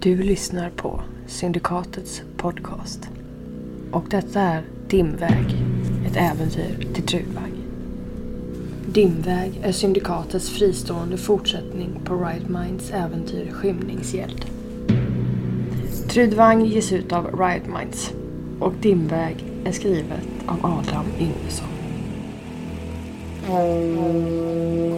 Du lyssnar på Syndikatets podcast. Och detta är Dimväg, ett äventyr till Trudvang. Dimväg är Syndikatets fristående fortsättning på Right Minds äventyr Skymningsgäld. Trudvang ges ut av Riot Minds och Dimväg är skrivet av Adam Yngvesson. Mm.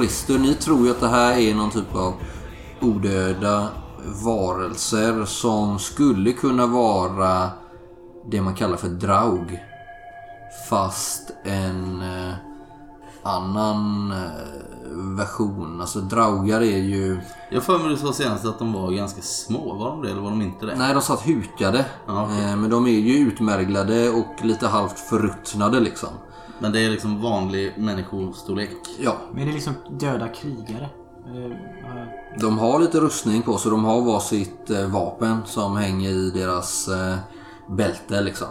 Och Rister, ni tror ju att det här är någon typ av odöda varelser som skulle kunna vara det man kallar för draug. Fast en eh, annan eh, version. Alltså draugar är ju... Jag för mig du sa senast att de var ganska små. Var de det eller var de inte det? Nej, de satt hukade. Ja, okej. Eh, Men de är ju utmärglade och lite halvt förruttnade liksom. Men det är liksom vanlig människostorlek. Ja, Men är det liksom döda krigare? Eh, ja, De har lite rustning på sig. De har varsitt eh, vapen som hänger i deras eh, bälte liksom.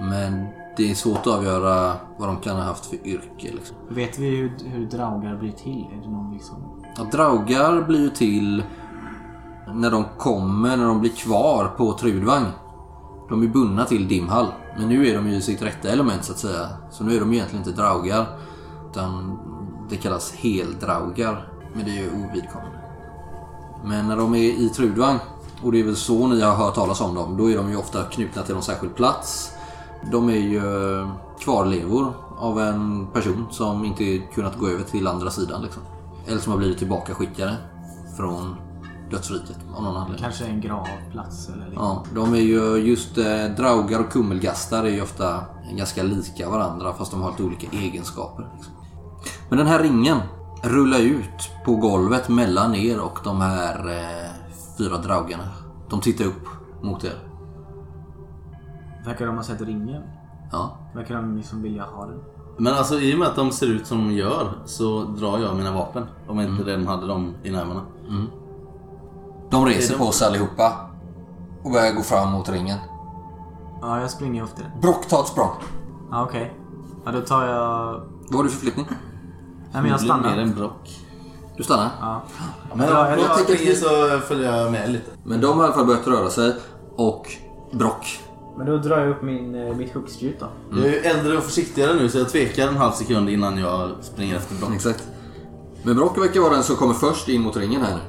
Men det är svårt att avgöra vad de kan ha haft för yrke. Liksom. Vet vi hur, hur draugar blir till? Är det någon liksom... Ja, draugar blir ju till när de kommer, när de blir kvar på Trudvang. De är bundna till Dimhall. Men nu är de ju i sitt rätta element så att säga. Så nu är de egentligen inte draugar. Utan det kallas heldraugar. Men det är ju ovidkommande. Men när de är i Trudvang, och det är väl så ni har hört talas om dem, då är de ju ofta knutna till någon särskild plats. De är ju kvarlevor av en person som inte kunnat gå över till andra sidan. Liksom. Eller som har blivit tillbakaskickade från dödsriket av någon anledning. Kanske en gravplats eller liksom. Ja, de är ju just eh, draugar och kummelgastar är ju ofta ganska lika varandra fast de har lite olika egenskaper. Liksom. Men den här ringen rullar ut på golvet mellan er och de här eh, fyra draugarna. De tittar upp mot er. Verkar de ha sett ringen? Ja. Verkar de liksom vilja ha den? Men alltså i och med att de ser ut som de gör så drar jag mina vapen. Om jag inte redan hade dem i nävarna. De reser på sig allihopa och börjar gå fram mot ringen. Ja, jag springer efter den. Brock, ta ett språng. Ja, okej. Ja, då tar jag... Vad har du för flyttning? Nej, men jag blir mer stannar. än brock. Du stannar? Ja. Men Ja, jag, jag- jag springer så följer jag med lite. Men de har i alla fall börjat röra sig. Och Brock. Men då drar jag upp min, eh, mitt huggspjut då. Jag är ju äldre och försiktigare nu så jag tvekar en halv sekund innan jag springer efter brock. Exakt. Men Brock verkar vara den som kommer först in mot ringen här nu.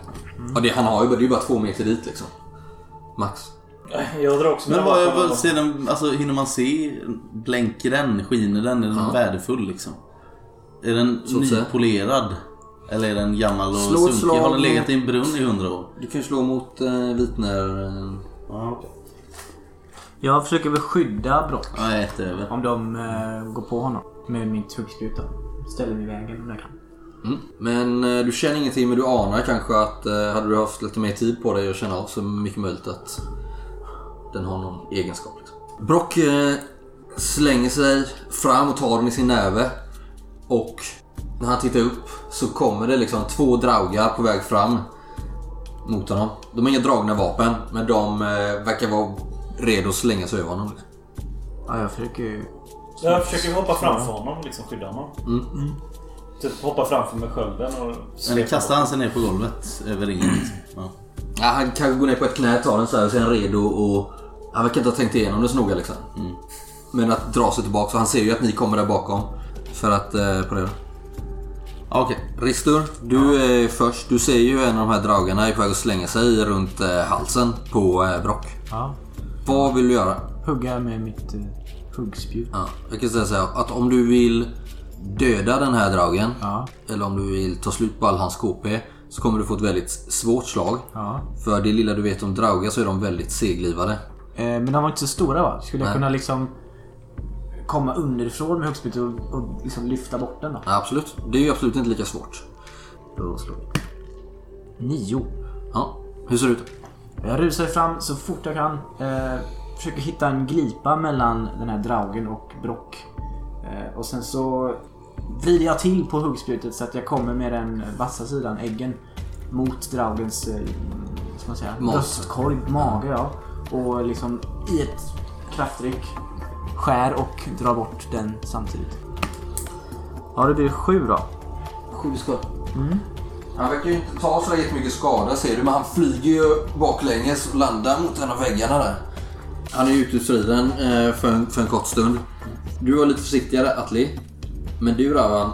Ja, det, han har ju det är bara två meter dit liksom. Max. Jag drar också Men vad, vad ser den, alltså, hinner man se? Blänker den? Skiner den? Är den Ja. värdefull liksom? Är den Så nypolerad? Eller är den gammal och Slå sunkig? Har den legat i en brunn i hundra år? Du kan slå mot eh, Vitner. Eh, Ja, okej. Jag försöker väl skydda Brock. Ja, jag äter över. Om de eh, går på honom. Med mitt huggspjut då. Ställer mig i vägen om jag kan. Mm. Men eh, du känner ingenting men du anar kanske att eh, hade du haft lite mer tid på dig att känna av så mycket möjligt att den har någon egenskap. Liksom. Brock eh, slänger sig fram och tar den i sin näve. Och när han tittar upp så kommer det liksom två draugar på väg fram mot honom. De har inga dragna vapen men de verkar vara redo att slänga sig över honom. Liksom. Ja, jag försöker ju... Jag försöker hoppa framför honom, liksom skydda honom. Mm. Typ hoppa framför med skölden och... Eller kastar han sig ner på golvet över ringen liksom. Ja. Ja, han kan gå ner på ett knä, ta den så här och sen är redo och... Han verkar inte ha tänkt igenom det så noga liksom. Men att dra sig tillbaka, så han ser ju att ni kommer där bakom. För att eh. Ja, Okej. Ristur, du är först. Du ser ju en av de här dragarna är på väg att slänga sig runt eh, halsen på eh, Brock. Ja. Vad vill du göra? Hugga med mitt eh, huggspjut. Ja, jag kan säga så här, att om du vill döda den här dragen Ja. eller om du vill ta slut på all hans KP så kommer du få ett väldigt svårt slag. Ja. För det lilla du vet om draugar så är de väldigt seglivade. Eh, men de var inte så stora va? Skulle jag Nej. kunna liksom komma underifrån med högspjutet och, och liksom lyfta bort den då. Ja, absolut. Det är ju absolut inte lika svårt. Då slår vi. Nio. Ja, hur ser det ut? Jag rusar fram så fort jag kan. Eh, försöker hitta en glipa mellan den här draugen och Brock. Eh, och sen så vrider jag till på huggspjutet så att jag kommer med den vassa sidan, äggen, mot draugens eh, ska man säga, bröstkorg, mage ja. Och liksom i ett kraftryck skär och drar bort den samtidigt. Ja, det blir sju då. Sju skott. Han verkar ju inte ta så jättemycket skada ser du, men han flyger ju baklänges och landar mot en av väggarna där. Han är ute ur striden eh, för en, för en kort stund. Du var lite försiktigare Atli. Men du Ravan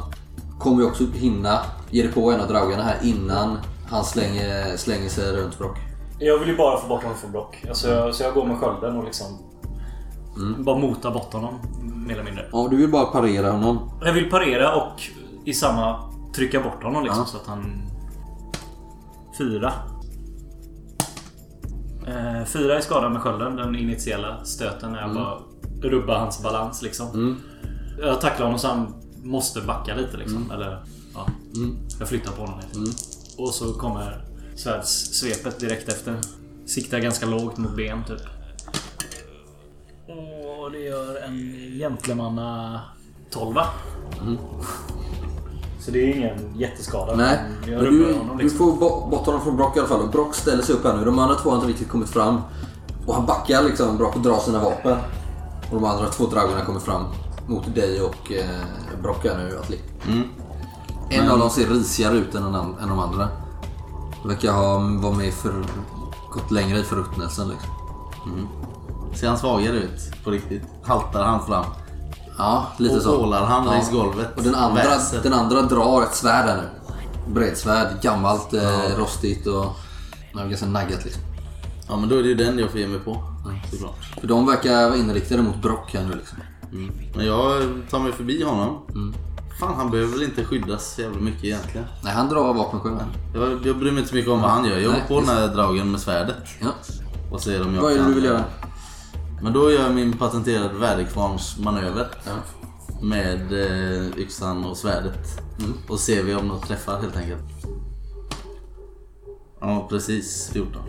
kommer ju också hinna ge dig på en av draugarna här innan han slänger, slänger sig runt Brock. Jag vill ju bara få bort honom från block. Alltså jag, så jag går med skölden och liksom... Bara mota bort honom. Mer eller mindre. Ja, du vill bara parera honom. Jag vill parera och i samma trycka bort honom liksom Ja. så att han... Fyra. Eh, fyra är skadad med skölden. Den initiala stöten när jag bara rubbar hans balans liksom. Jag tacklar honom så han måste backa lite liksom. Eller ja. Jag flyttar på honom lite. Och så kommer svärdssvepet direkt efter. Siktar ganska lågt mot ben typ. Och det gör en gentlemanna 12 Så det är ingen jätteskada. Nej, men du, honom du liksom. får bo- bort honom från Brock i alla fall. Och Brock ställer sig upp här nu. De andra två har inte riktigt kommit fram. Och han backar liksom. Brock och drar sina vapen. Och de andra två dragarna kommer fram mot dig och eh, Brock här nu, Atli. En av dem ser risigare ut än, an- än de andra. Verkar ha varit med för, gått längre i förruttnelsen liksom. Ser han svagare ut på riktigt? Haltar han fram? Ja, lite Och så. ålar han ja. längs golvet? Och den andra, den andra drar ett svärd här nu. Bredsvärd, gammalt, eh, rostigt och ja, ganska naggat liksom. Ja men då är det ju den jag får ge mig på. Såklart. För de verkar vara inriktade mot Brock här nu liksom. Mm. Men jag tar mig förbi honom. Fan han behöver väl inte skyddas så jävla mycket egentligen. Nej, han drar vapen själv. Jag, jag bryr mig inte så mycket om vad han gör. Jag går på den här dragen med svärdet. Ja. Och ser om jag Vad är det du vill göra? Men då gör jag min patenterade väderkvarnsmanöver. Ja. Med eh, yxan och svärdet. Och ser vi om något träffar helt enkelt. Ja precis 14.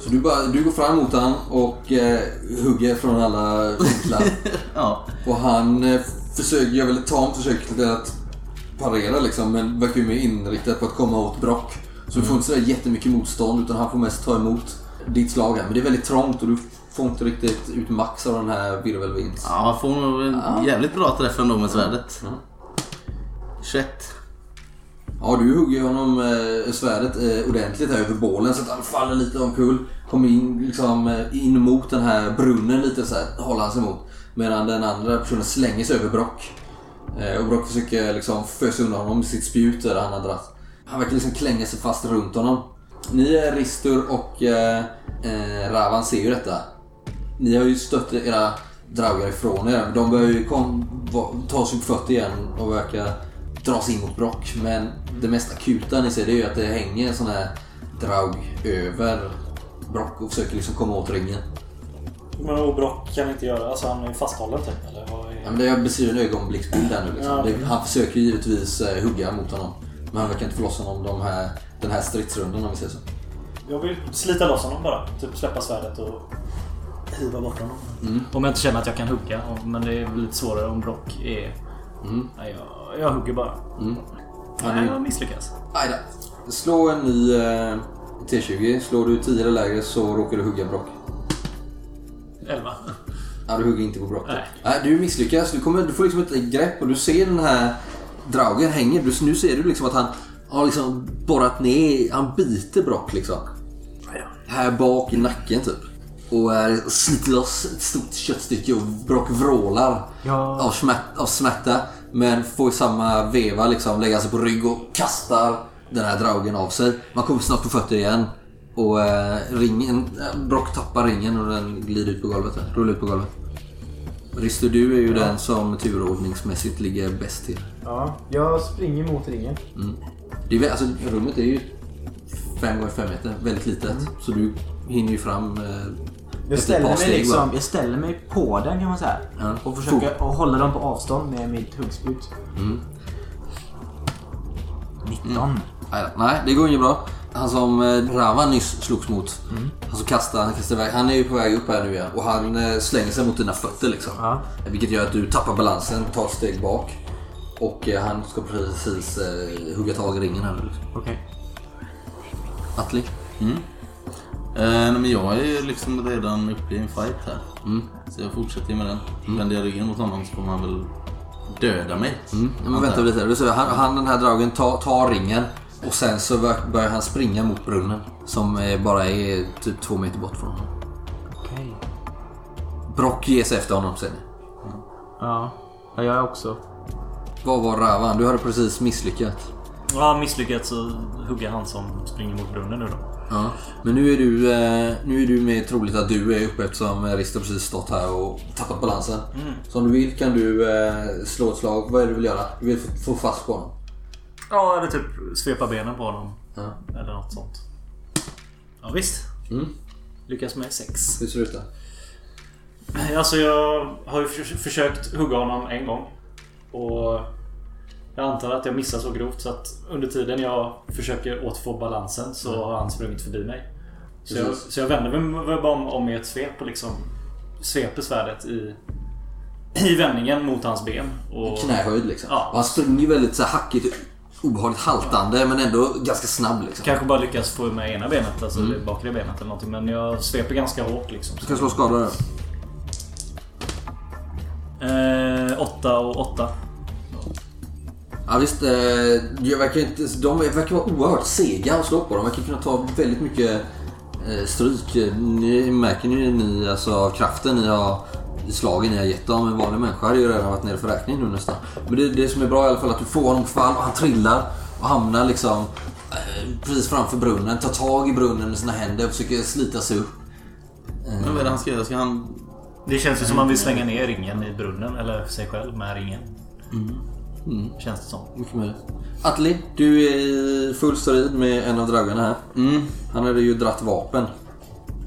Så du, bara, du går fram mot han och eh, hugger från alla vinklar. Ja. och han eh, försöker, gör väl ett tamt försök att parera liksom. Men verkar ju mer inriktad på att komma åt Brock. Så du får inte sådär jättemycket motstånd utan han får mest ta emot ditt slag här. Men det är väldigt trångt och du får inte riktigt ut max av den här virvelvinds. Ja man får nog en jävligt bra träff ändå med svärdet. 21. Ja, du hugger honom eh, svärdet eh, ordentligt här över bålen så att han faller lite omkull. Kommer in, liksom, eh, in mot den här brunnen lite så här, håller han sig emot. Medan den andra personen slänger sig över Brock. Eh, och Brock försöker liksom fösa undan honom med sitt spjut där han har dragit. Han verkar liksom klänga sig fast runt honom. Ni, Ristur och eh, eh, Ravan ser ju detta. Ni har ju stött era draugar ifrån er. De börjar ju kom, va, ta sig på fötter igen och verkar dras in mot Brock. Men det mest akuta ni ser det är ju att det hänger en sån här draug över Brock och försöker liksom komma åt ringen. Men och Brock kan inte göra... Alltså han är fasthållen typ eller? Vad är... Ja, men jag beskriver en ögonblicksbild här nu. Liksom. Ja. det, han försöker givetvis eh, hugga mot honom. Men han verkar inte få loss honom de här, den här stridsrundan om vi säger så. Jag vill slita loss honom bara. Typ släppa svärdet och hiva bort honom. Mm. Om jag inte känner att jag kan hugga. Men det är väl lite svårare om Brock är... Nej, jag, jag hugger bara. Mm. Ja, Nej, ni- jag misslyckas. Aj då. Slå en ny eh, T20. Slår du 10 eller lägre så råkar du hugga Brock. 11. Ja, du hugger inte på Brock. Nej. Nej, du misslyckas. Du, kommer, du får liksom ett grepp och du ser den här draugen hänger. Du, nu ser du liksom att han har liksom borrat ner, han biter Brock liksom. Här bak i nacken typ. Och eh, sliter loss ett stort köttstycke och Brock vrålar Ja. av, smärt, av smärta. Men får i samma veva liksom lägga sig på rygg och kastar den här draugen av sig. Man kommer snart på fötter igen. Och eh, ringen, eh, Brock tappar ringen och den glider ut på golvet. Rullar ut på golvet. Risto, du är ju den som turordningsmässigt ligger bäst till. Ja, jag springer mot ringen. Det är, alltså, rummet är ju 5 gånger 5 meter, väldigt litet. Så du hinner ju fram eh, Jag ställer, mig liksom, jag ställer mig på den kan man säga. Ja. Och försöker att hålla dem på avstånd med mitt huggspjut. Mm. 19. Nej, då. Nej, det går inget bra. Han som eh, Rava nyss slogs mot. Han som kastar, han kastar iväg. Han är ju på väg upp här nu igen. Och han eh, slänger sig mot dina fötter liksom. Ja. Vilket gör att du tappar balansen, tar ett steg bak. Och eh, han ska precis eh, hugga tag i ringen här nu. Liksom. Okej. Atli? Eh, men jag är ju liksom redan uppe i en fight här. Så jag fortsätter med den. Vänder jag ryggen mot honom så kommer han väl döda mig. Mm. Ja, men vänta lite. Du ser, han, han den här dragen tar, tar ringen. Och sen så bör- börjar han springa mot brunnen. Som bara är typ två meter bort från honom. Okej. Brock ger sig efter honom sen. Ja. ja, jag är också. Vad var Ravan? Du hade precis misslyckats. Har misslyckats att hugga han som springer mot brunnen nu då. Ja. Men nu är du, eh, nu är du mer troligt att du är uppe eftersom Risto precis stått här och tappat balansen. Så om du vill kan du eh, slå ett slag. Vad är det du vill göra? Du vill få, fast på honom. Ja, eller typ svepa benen på honom. Ja. Eller något sånt. Ja, visst. Mm. Lyckas med sex. Hur ser det ut där? Alltså jag har ju förs- försökt hugga honom en gång. Och jag antar att jag missar så grovt så att under tiden jag försöker återfå balansen så har han sprungit förbi mig. Så jag, så jag vänder mig bara om, om i ett svep och liksom sveper svärdet i, i vändningen mot hans ben. Och, Knähöjd liksom. Ja. Och han springer väldigt så här hackigt, obehagligt haltande men ändå ganska snabb liksom. Kanske bara lyckas få med ena benet, alltså Mm. det bakre benet eller någonting. Men jag sveper ganska hårt liksom. Du kan slå skada där. Eh, åtta och åtta. Ja visst, eh, jag verkar inte, de verkar vara oerhört sega att slå på. De verkar kunna ta väldigt mycket eh, stryk. Ni märker ju ni alltså av kraften ni har i slagen ni har gett dem. En vanlig människa hade ju redan varit nere för räkning nu nästan. Men det, det som är bra i alla fall är att du får honom på fall och han trillar och hamnar liksom eh, precis framför brunnen. Tar tag i brunnen med sina händer och försöker slita sig upp. Men vad är det han ska göra? Ska han... Det känns ju som man vill slänga ner ringen i brunnen. Eller sig själv med ringen. Känns det som. Mycket möjligt. Atli, du är i full strid med en av dragarna här. Mm. Han hade ju dratt vapen.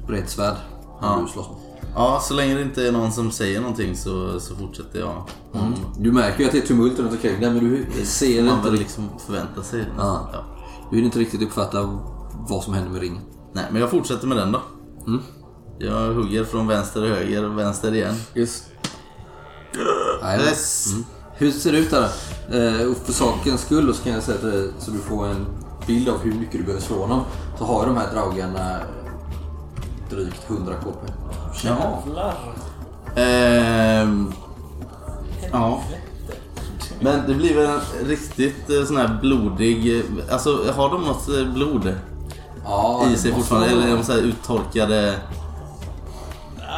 Bredsvärd. Ja. du slåss med. Ja, så länge det inte är någon som säger någonting så, så fortsätter jag. Mm. Du märker ju att det är tumult runt omkring dig men du ser Man inte riktigt. liksom förvänta sig. Ja. Ja. Du vill inte riktigt uppfatta vad som händer med ringen. Nej, men jag fortsätter med den då. Mm. Jag hugger från vänster till höger, vänster igen. Just. Yes. Hur ser det ut där? Eh, och för sakens skull så kan jag säga till dig så du får en bild av hur mycket du behöver slå honom. Så har de här dragarna drygt 100 KP. Jaha. Ehm, ja. Men det blir väl en riktigt eh, sån här blodig... eh, Alltså har de något eh, blod Ja, i sig det måste fortfarande? vara- Eller är de så här uttorkade...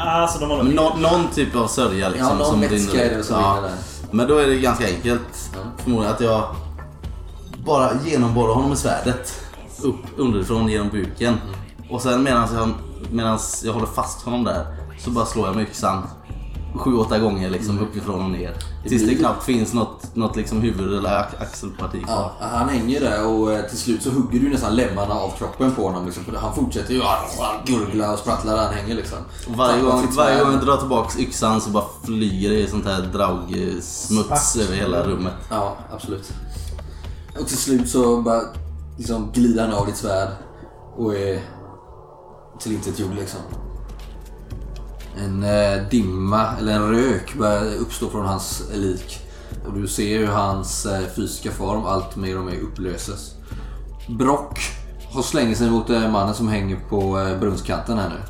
Alltså de har nog... Nå, någon typ av sörja liksom. Ja, någon som vätska är det som rinner där. Men då är det ganska enkelt. Förmodligen att jag bara genomborrar honom med svärdet. Upp underifrån genom buken. Och sen medan jag, medans jag håller fast honom där så bara slår jag med yxan sju, åtta gånger liksom uppifrån och ner. Tills det knappt finns något, något liksom huvud eller ax- axelparti kvar. Ja, han hänger där och eh, till slut så hugger du nästan lemmarna av kroppen på honom. Liksom. Han fortsätter ju gurgla och sprattla där han hänger liksom. Och varje, gång, varje gång jag drar tillbaks yxan så bara flyger det sånt här draugsmuts över hela rummet. Ja, absolut. Och till slut så bara liksom glider han av ditt svärd och är tillintetgjord liksom. En eh, dimma, eller en rök börjar uppstå från hans lik. Och du ser hur hans eh, fysiska form allt mer och mer upplöses. Brock har slänger sig mot eh, mannen som hänger på eh, brunnskanten här nu.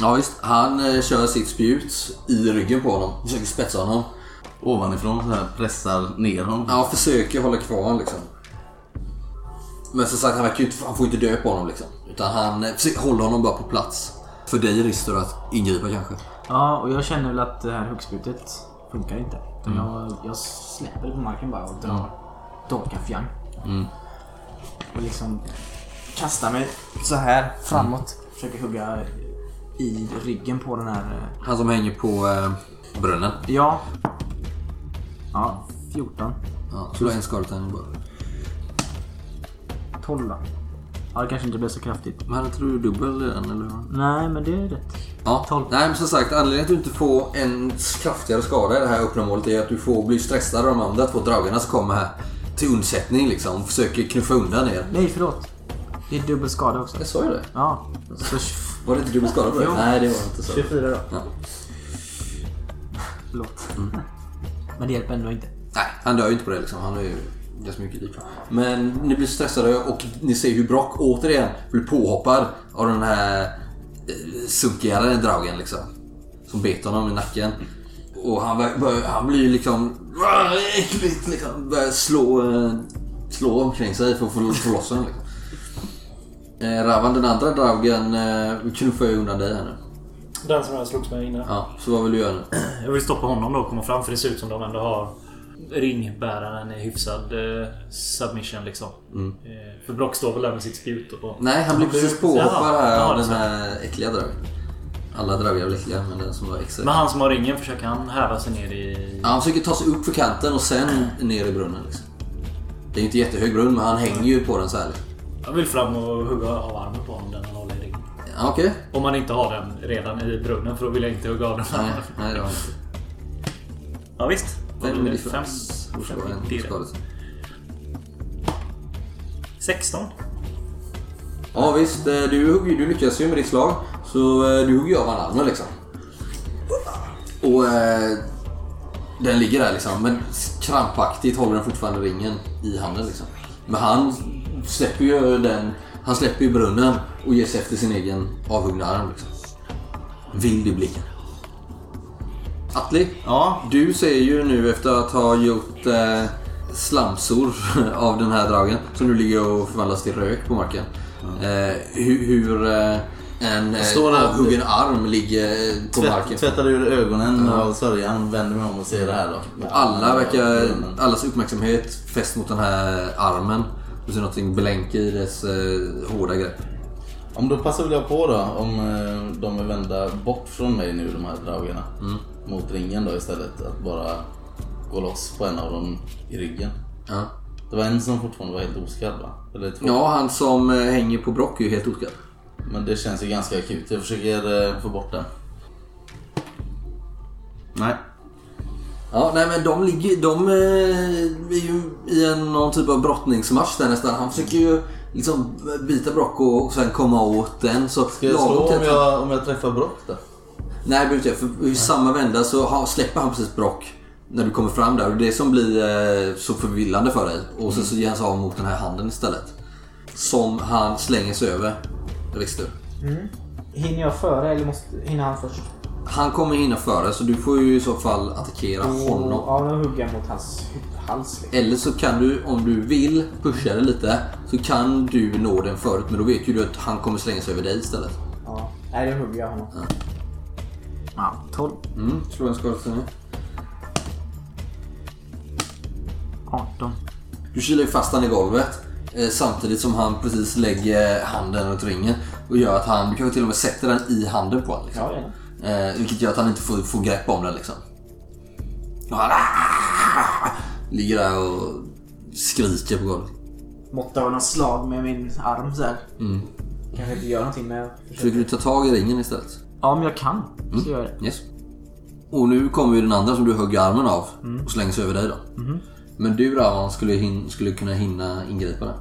Ja visst, han eh, kör sitt spjut i ryggen på honom. Försöker spetsa honom. Ovanifrån så här pressar ner honom. Ja, försöker hålla kvar honom liksom. Men som sagt, han, verkar ju inte, han får ju inte dö på honom liksom. Utan han eh, försöker hålla honom bara på plats. För dig Rister att ingripa kanske. Ja, och jag känner väl att det här huggspjutet funkar inte. Utan Jag, jag släpper det på marken bara och drar dolkafjang. Och liksom kastar mig så här framåt. Försöker hugga i ryggen på den här... eh, Han som hänger på eh, brunnen. Ja. Ja, 14. Ja, så du har en bara. 12 då. Ja, det kanske inte blir så kraftigt. Men hade inte du dubbel redan eller hur? Nej, men det är rätt. Ja. Tolv. Nej men som sagt anledningen till att du inte får en kraftigare skada i det här öppna målet är att du får bli stressad av de andra två dragarna som kommer här till undsättning liksom. Och försöker knuffa undan er. Nej, förlåt. Det är dubbel skada också. Jag sa ju det. Ja. Så Var det inte dubbel skada på det? Jo. Nej det var inte så. 24 då. Ja. Förlåt. Men det hjälper ändå inte. Nej, han dör ju inte på det liksom. Han är ju ganska mycket liv. Men ni blir stressade och ni ser hur Brock återigen blir påhoppad av den här eh, sunkigare dragen liksom. Som bet honom i nacken. Och han, bör, bör, han blir ju liksom... "Åh, Äckligt liksom. Börjar slå, eh, slå omkring sig för att få, få loss honom liksom. Eh, Ravan, den andra dragen, eh, knuffar ju undan dig här nu. Den som jag slogs med innan. Ja, så vad vill du göra nu? Jag vill stoppa honom då och komma fram för det ser ut som de ändå har ringbäraren i hyfsad eh, submission liksom. Eh, för Brock står väl där med sitt spjut och... Nej, han blir precis påhoppad här av den här äckliga dragen. Alla dragar är väl äckliga, men den som var extra Men han som har ringen, försöker han häva sig ner i... Ja, han försöker ta sig upp för kanten och sen ner i brunnen. Liksom. Det är ju inte jättehög brunn, men han hänger ju på den så här. Jag vill fram och hugga av armen på honom, den han håller i ringen. Ja, Okej. Om man inte har den redan i brunnen, för då vill jag inte hugga av den. Nej, nej, det var inte. Ja visst. Men blir det är Fem? fem. fem en direkt. skadelse. 16. Ja visst, eh, du, hugger- du lyckas ju med ditt slag. Så eh, du hugger av han armen liksom. Och eh, den ligger där liksom. Men krampaktigt håller den fortfarande ringen i handen liksom. Men han släpper ju den. Han släpper ju brunnen och ger sig efter sin egen avhuggna arm liksom. Vild i blicken. Atli, Ja, du ser ju nu efter att ha gjort eh, slamsor av den här dragen som nu ligger och förvandlas till rök på marken. Eh, hur hur eh, en eh, avhuggen arm ligger på marken. tvätt, tvättar ur ögonen av sörjan, vänder mig om och ser det här då. Alla verkar, allas uppmärksamhet fäst mot den här armen. Du ser någonting blänka i dess eh, hårda grepp. Om då passar väl jag på då om eh, de är vända bort från mig nu de här dragarna. Mot ringen då istället. Att bara gå loss på en av dem i ryggen. Ja. Det var en som fortfarande var helt oskadd va? Eller två. ja, han som eh, hänger på Brock är ju helt oskadd. Men det känns ju ganska akut. Jag försöker eh, få bort den. Nej. Ja, nej men de ligger, de eh, är ju i en, någon typ av brottningsmatch där nästan. Han försöker ju liksom bita Brock och, och sen komma åt den. Så Ska jag slå om jag, om jag träffar Brock då? Nej, det behöver inte jag. För i samma vända så släpper han precis Brock när du kommer fram där. Och det är det som blir eh, så förvillande för dig. Och sen så ger han sig av mot den här handen istället. Som han slänger sig över. Rister. Hinner jag före eller måste, hinner han först? Han kommer hinna före så du får ju i så fall attackera honom. Ja, då hugger jag mot hans hals. Liksom. Eller så kan du, om du vill pusha det lite, så kan du nå den förut. Men då vet ju du att han kommer slänga sig över dig istället. Ja. Nej, då hugger jag honom. Ja, 12. Mm, slå en skadelse nu. 18. Du kilar ju fast han i golvet. Eh, samtidigt som han precis lägger handen runt ringen. Och gör att han, du kanske till och med sätter den i handen på honom. Liksom. Ja, gärna. Eh, vilket gör att han inte får, får grepp om den liksom. Och han ligger där och skriker på golvet. Måtta av någon slag med min arm så här. Mm. Kanske inte gör någonting men. Försöker du ta tag i ringen istället? Ja, om jag kan så gör jag det. Yes. Och nu kommer ju den andra som du hugger armen av och slänger sig över dig då. Men du Ravan skulle, hin- skulle kunna hinna ingripa där.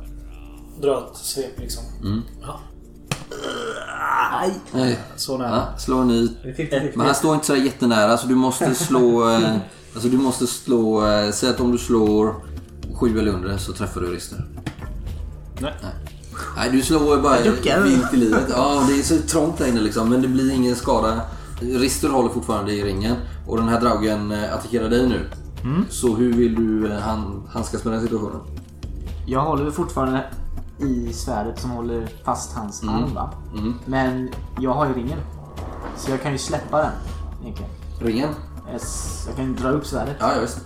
Dra ett svep liksom. Ja, Nej! Nej. så nära. Ja, slå en ny. Men han står inte så jättenära så du måste slå... Eh, alltså du måste slå... Eh, säg att om du slår sju eller under så träffar du Rister. Nej. Nej, du slår bara vilt i livet. Ja, det är så trångt där inne liksom. Men det blir ingen skada. Rister håller fortfarande i ringen. Och den här dragen eh, attackerar dig nu. Så hur vill du eh, han, handskas med den situationen? Jag håller fortfarande i svärdet som håller fast hans arm va? Men jag har ju ringen. Så jag kan ju släppa den. Egentligen. Ringen? Jag kan ju dra upp svärdet. Ja, ja visst.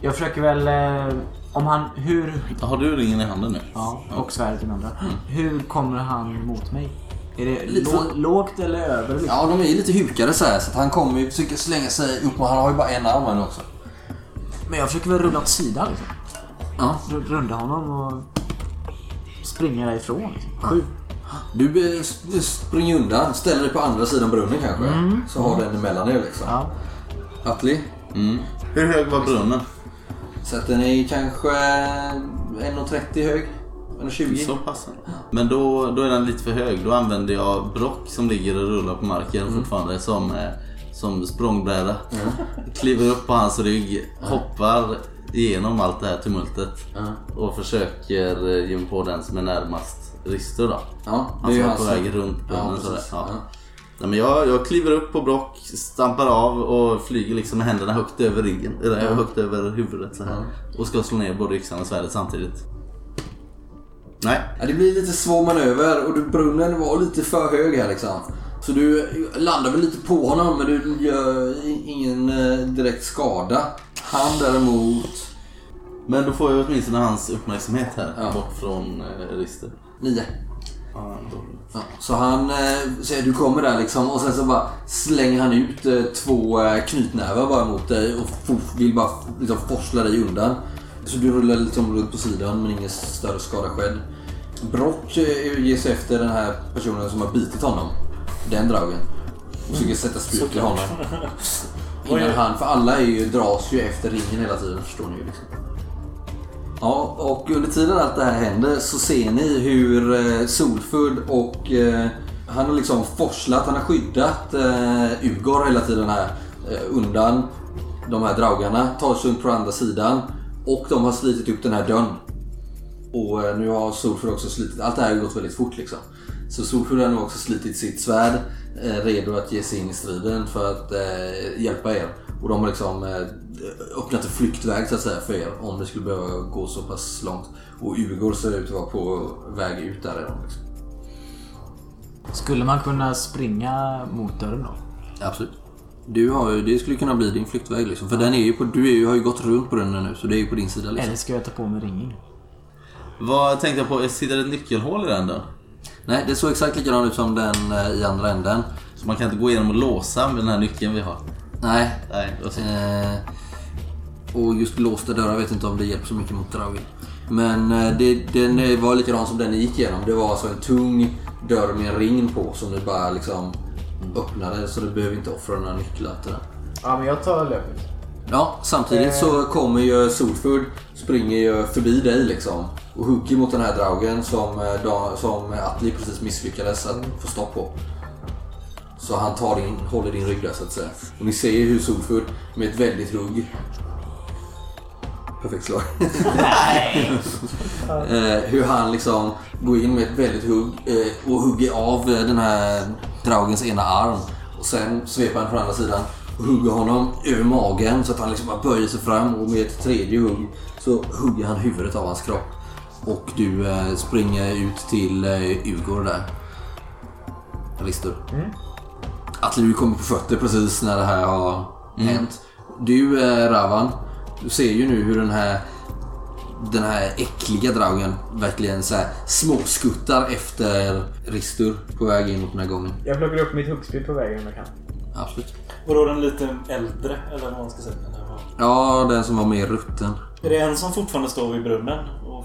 Jag försöker väl... Eh, om han... Hur... Har du ringen i handen nu? Ja, och svärdet i den andra. Hur kommer han mot mig? Är det Lite lå- lågt eller över? Liksom? Ja, de är ju lite hukade så här så att han kommer ju försöka slänga sig upp och han har ju bara en arm här nu också. Men jag försöker väl rulla åt sidan liksom. Ja. R- Runda honom och springa därifrån. Liksom. Sju. Du eh, s- springer undan, ställer dig på andra sidan brunnen kanske. Så har den emellan er liksom. Ja. Atli, Mm. Hur hög var brunnen? Så att den är kanske 1,30 hög. 1,20. Så pass. Men då, då är den lite för hög. Då använder jag Brock som ligger och rullar på marken fortfarande som, eh, som språngbräda. Kliver upp på hans rygg, hoppar igenom allt det här tumultet och försöker eh, ge mig på den som är närmast Rister då. Ja, Han hans... på väg runt brunnen. Ja. Ja. Ja. Nej, men jag, jag kliver upp på Brock, stampar av och flyger liksom med händerna högt över ryggen. Eller högt över huvudet så här. Och ska slå ner både yxan och svärdet samtidigt. Nej. Ja, det blir lite svår manöver och du, brunnen var lite för hög här liksom. Så du landar väl lite på honom men du gör ingen eh, direkt skada. Han däremot... Men då får jag åtminstone hans uppmärksamhet här Ja. bort från eh, Rister. Nio. Ja, då. Ja, så han eh, säger du kommer där liksom och sen så bara slänger han ut eh, två eh, knytnävar bara mot dig och vill bara liksom forsla dig undan. Så du rullar liksom runt på sidan men ingen större skada skedd. Brock eh, ger sig efter den här personen som har bitit honom. Den dragen. Och försöker sätta spjut i honom. Innan han, för alla är ju, dras ju efter ringen hela tiden förstår ni ju liksom. Ja, och under tiden allt det här händer så ser ni hur eh, Solfull och eh, han har liksom forslat, han har skyddat eh, Ugor hela tiden här eh, undan de här draugarna, tar sig runt på andra sidan och de har slitit upp den här dörren. Och eh, nu har Solfull också slitit, allt det här har gått väldigt fort liksom. Så Solfull har nu också slitit sitt svärd, eh, redo att ge sig in i striden för att eh, hjälpa er. Och de har liksom eh, öppnat en flyktväg så att säga för er om det skulle behöva gå så pass långt. Och Ugor ser ut att vara på väg ut där redan. Liksom. Skulle man kunna springa mot dörren då? Absolut. Du har ju, det skulle kunna bli din flyktväg liksom. För den är ju på, du är ju, har ju gått runt på den nu så det är ju på din sida liksom. Eller ska jag ta på mig ringen? Vad tänkte jag på? Sitter det ett nyckelhål i den då? Nej, det såg exakt likadant ut som den eh, i andra änden. Så man kan inte gå igenom och låsa med den här nyckeln vi har? Nej. Nej, då så. Eh, och just låsta dörrar vet inte om det hjälper så mycket mot Draugen. Men eh, det, den eh, var likadan som den ni gick igenom. Det var alltså en tung dörr med en ring på som ni bara liksom öppnade. Så du behöver inte offra några nycklar till den. Ja, men jag tar löpet. Ja, samtidigt så kommer ju Solfurd, springer ju förbi dig liksom. Och hugger mot den här draugen som, eh, som Atli precis misslyckades att få stopp på. Så han tar din, håller din rygg där så att säga. Och ni ser hur Solfurd med ett väldigt hugg Perfekt slag. eh, hur han liksom går in med ett väldigt hugg eh, och hugger av eh, den här draugens ena arm. Och sen sveper han från andra sidan och hugger honom över magen så att han liksom bara böjer sig fram och med ett tredje hugg så hugger han huvudet av hans kropp. Och du eh, springer ut till eh, Ugor där. Ristur. Atle, du kommer på fötter precis när det här har hänt. Du, eh, Ravan, du ser ju nu hur den här den här äckliga draugen verkligen så här småskuttar efter Ristur på väg in mot den här gången. Jag plockar upp mitt huggspyd på vägen om jag kan. Absolut. Vadå den lite äldre? Eller vad man ska säga. Var- Ja, den som var mer rutten. Är det en som fortfarande står vid brunnen? Och...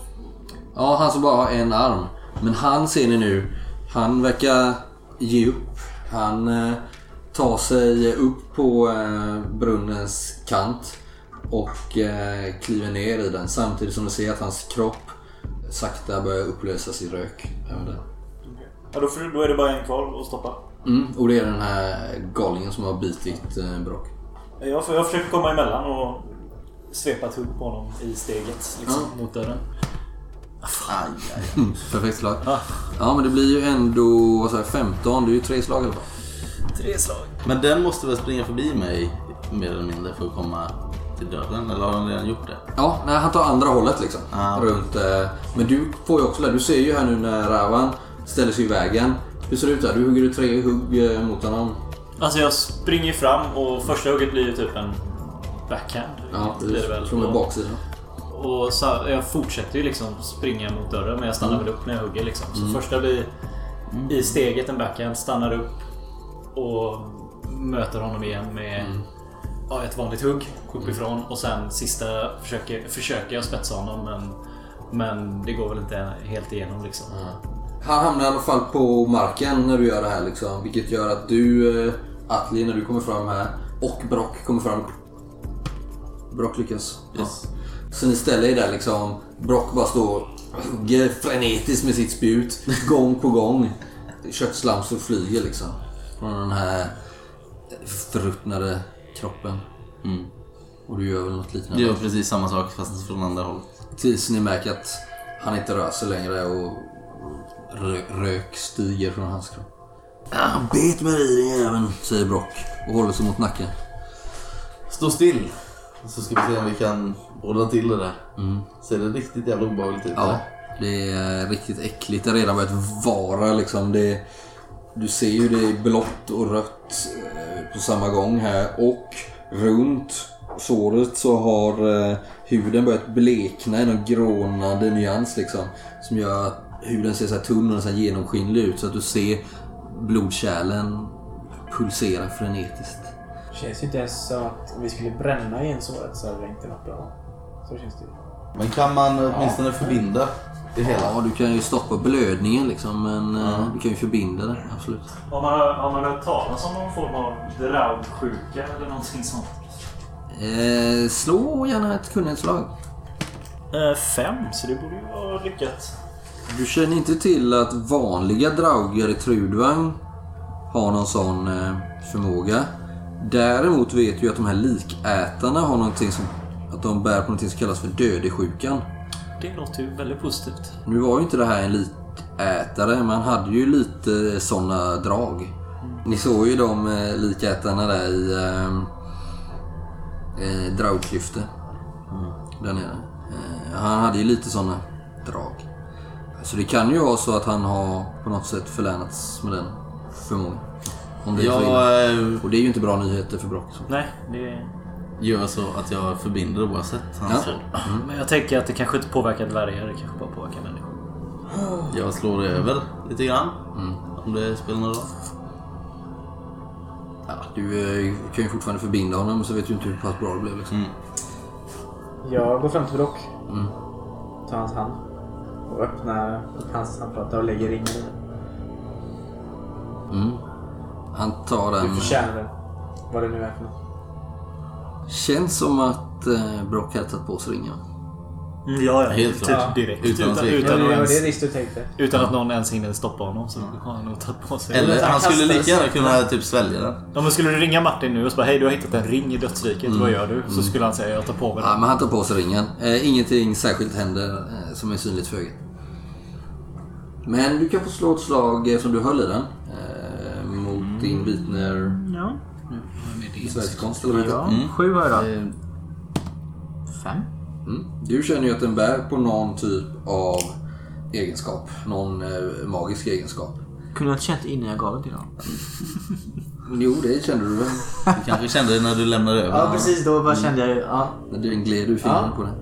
Ja, han som bara har en arm. Men han ser ni nu, han verkar ge upp. Han eh, tar sig upp på eh, brunnens kant och eh, kliver ner i den samtidigt som du ser att hans kropp sakta börjar upplösas i rök. Även där. Ja, då, får- då är det bara en kvar att stoppa. Mm, och det är den här galningen som har bitit eh, Brock. Jag, jag försöker komma emellan och svepa ett hugg på honom i steget liksom, mot dörren. Aj, aj, aj. Perfekt slag. Ja, men det blir ju ändå vad jag, 15. Det är ju tre slag i alla fall. Tre slag. Men den måste väl springa förbi mig mer eller mindre för att komma till dörren? Eller har den redan gjort det? Ja, nej, han tar andra hållet liksom. Ah. Runt, eh, men du får ju också lära Du ser ju här nu när Ravan ställer sig i vägen. Hur ser det ut där? Du hugger du tre hugg eh, mot honom. Alltså jag springer fram och första hugget blir ju typ en backhand. Ja, blir det väl. från Och- baksidan. Och så, jag fortsätter ju liksom springa mot dörren men jag stannar väl upp när jag hugger liksom. Så första blir i steget en backhand, stannar upp och möter honom igen med ja, ett vanligt hugg uppifrån. Och sen sista försöker, försöker jag spetsa honom men Men det går väl inte helt igenom liksom. Han hamnar i alla fall på marken när du gör det här liksom. Vilket gör att du, eh, Atli, när du kommer fram här och Brock kommer fram. Brock lyckas. Yes. Så ni ställer er där liksom. Brock bara står och hugger frenetiskt med sitt spjut. Gång på gång. Köttslamsor flyger liksom. Från den här förruttnade kroppen. Mm. Och du gör väl något liknande? Det gör precis samma sak fast från andra hållet. Tills ni märker att han inte rör sig längre och rö rök stiger från hans kropp. Han bet mig i den jäveln, säger Brock och håller sig mot nacken. Stå still. Så ska vi se om vi kan ordna till det där. Ser det riktigt jävla obehagligt ut? Ja, eller? det är riktigt äckligt. Det har redan börjat vara liksom. Det, du ser ju det är blått och rött eh, på samma gång här. Och runt såret så har eh, huden börjat blekna i någon grånande nyans liksom. Som gör att huden ser så här tunn och nästan genomskinlig ut. Så att du ser blodkärlen pulsera frenetiskt. Känns ju inte ens så att om vi skulle bränna igen såret så hade det inte varit bra. Så känns det ju. Men kan man åtminstone förbinda det hela? Ja, du kan ju stoppa blödningen liksom. Men eh, du kan ju förbinda det, absolut. Har man, har man hört talas om någon form av draugsjuka eller någonting sånt? Eh, slå gärna ett kunnighetslag. Eh, fem, så det borde ju vara lyckat. Du känner inte till att vanliga drauger i Trudvang har någon sån eh, förmåga. Däremot vet du att de här likätarna har någonting som... Att de bär på någonting som kallas för dödesjukan. Det låter ju väldigt positivt. Nu var ju inte det här en likätare, men han hade ju lite såna drag. Ni såg ju de eh, likätarna där i eh, eh, Draugklyfte. Där nere. Eh, han hade ju lite såna drag. Så det kan ju vara så att han har på något sätt förlänats med den förmågan. Om det är så illa. Eh, Och det är ju inte bra nyheter för Brock. Nej, det... gör så att jag förbinder oavsett hans Ja. roll. Men jag tänker att det kanske inte påverkar dvärgar, det kanske bara påverkar människor. Jag slår över lite grann. Om det spelar någon roll. Ja, du eh, kan ju fortfarande förbinda honom så vet du inte hur pass bra det blev. Liksom. Jag går fram till Brock. Tar hans hand. Och öppnar upp hans handflata och lägger ringen i den. Han tar Du den... förtjänar den. Vad det nu är för något. Känns som att eh, Brock hade tagit på sig ringen. Mm, ja, ja. Helt typ klart. direkt. Utan Utan, att utan, Ja, ens, utan någon ens hinner stoppa honom så har han nog tagit på sig. Eller han han skulle lika gärna kunna typ svälja den. Ja, men skulle du ringa Martin nu och säga hej du har hittat en ring i dödsriket, vad gör du? Så skulle han säga jag tar på mig Ja, den. men han tar på sig ringen. Eh, ingenting särskilt händer eh, som är synligt för ögat. Men du kan få slå ett slag eh, som du höll i den. Eh, mot din Vitner Ja. Sverigeskonst eller vad det heter. ja. Sju har jag då. Eh, Fem. Mm. Du känner ju att den bär på någon typ av egenskap. Någon eh, magisk egenskap. Kunde jag inte känt innan jag gav den till honom? Jo, det kände du väl? Du kanske kände det när du lämnade över Ja, precis. Då bara kände jag. Ja. När du gled ur fingrarna på den.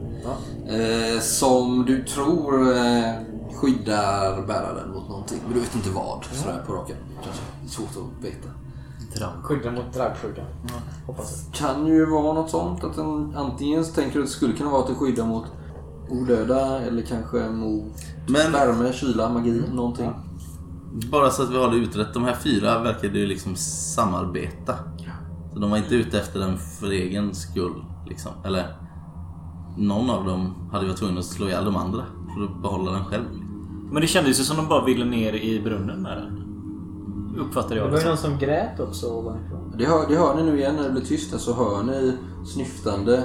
Eh, som du tror eh, skyddar bäraren mot någonting. Men du vet inte vad sådär på raken. Kanske. Svårt att veta. Skydda mot. Hoppas jag. Kan ju vara något sånt. Att den antingen så tänker du att det skulle kunna vara att den skyddar mot odöda eller kanske mot Men- värme, kyla, magi, någonting. Bara så att vi har det utrett. De här fyra verkade ju liksom samarbeta. Så de var inte ute efter den för egen skull. Liksom. Eller någon av dem hade varit tvungen att slå ihjäl de andra för att behålla den själv. Men det kändes ju som de bara ville ner i brunnen med den. Uppfattade Det jag var det ju som. någon som grät också ovanifrån. Det hör, det hör ni nu igen när det blir tyst här, så hör ni snyftande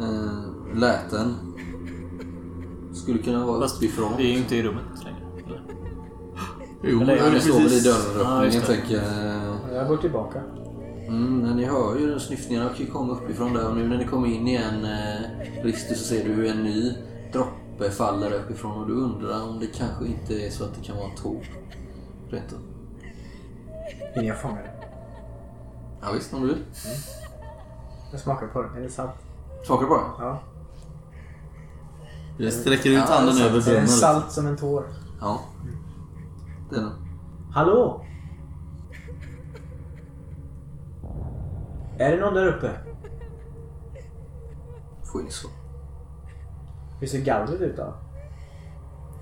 eh, läten. Skulle kunna vara Fast uppifrån. vi är ju inte i rummet längre. Eller? Jo, Eller- Ja, det står väl i dörröppningen det. tänker jag. Jag går tillbaka. Mm, men ni hör ju snyftningarna ju komma uppifrån där och nu när ni kommer in igen eh, Ristus så ser du hur en ny droppe faller uppifrån och du undrar om det kanske inte är så att det kan vara en tår. Rätt upp. Jag fångar den. Ja visst, om du vill. Jag smakar på den. Är det salt? Smakar det bara? Ja. Jag sträcker ut Ja, handen sant. över Är den brunnen. salt som en tår? Ja. Det är den. Hallå? Är det någon där uppe? Får inget svar. Hur ser gallret ut då?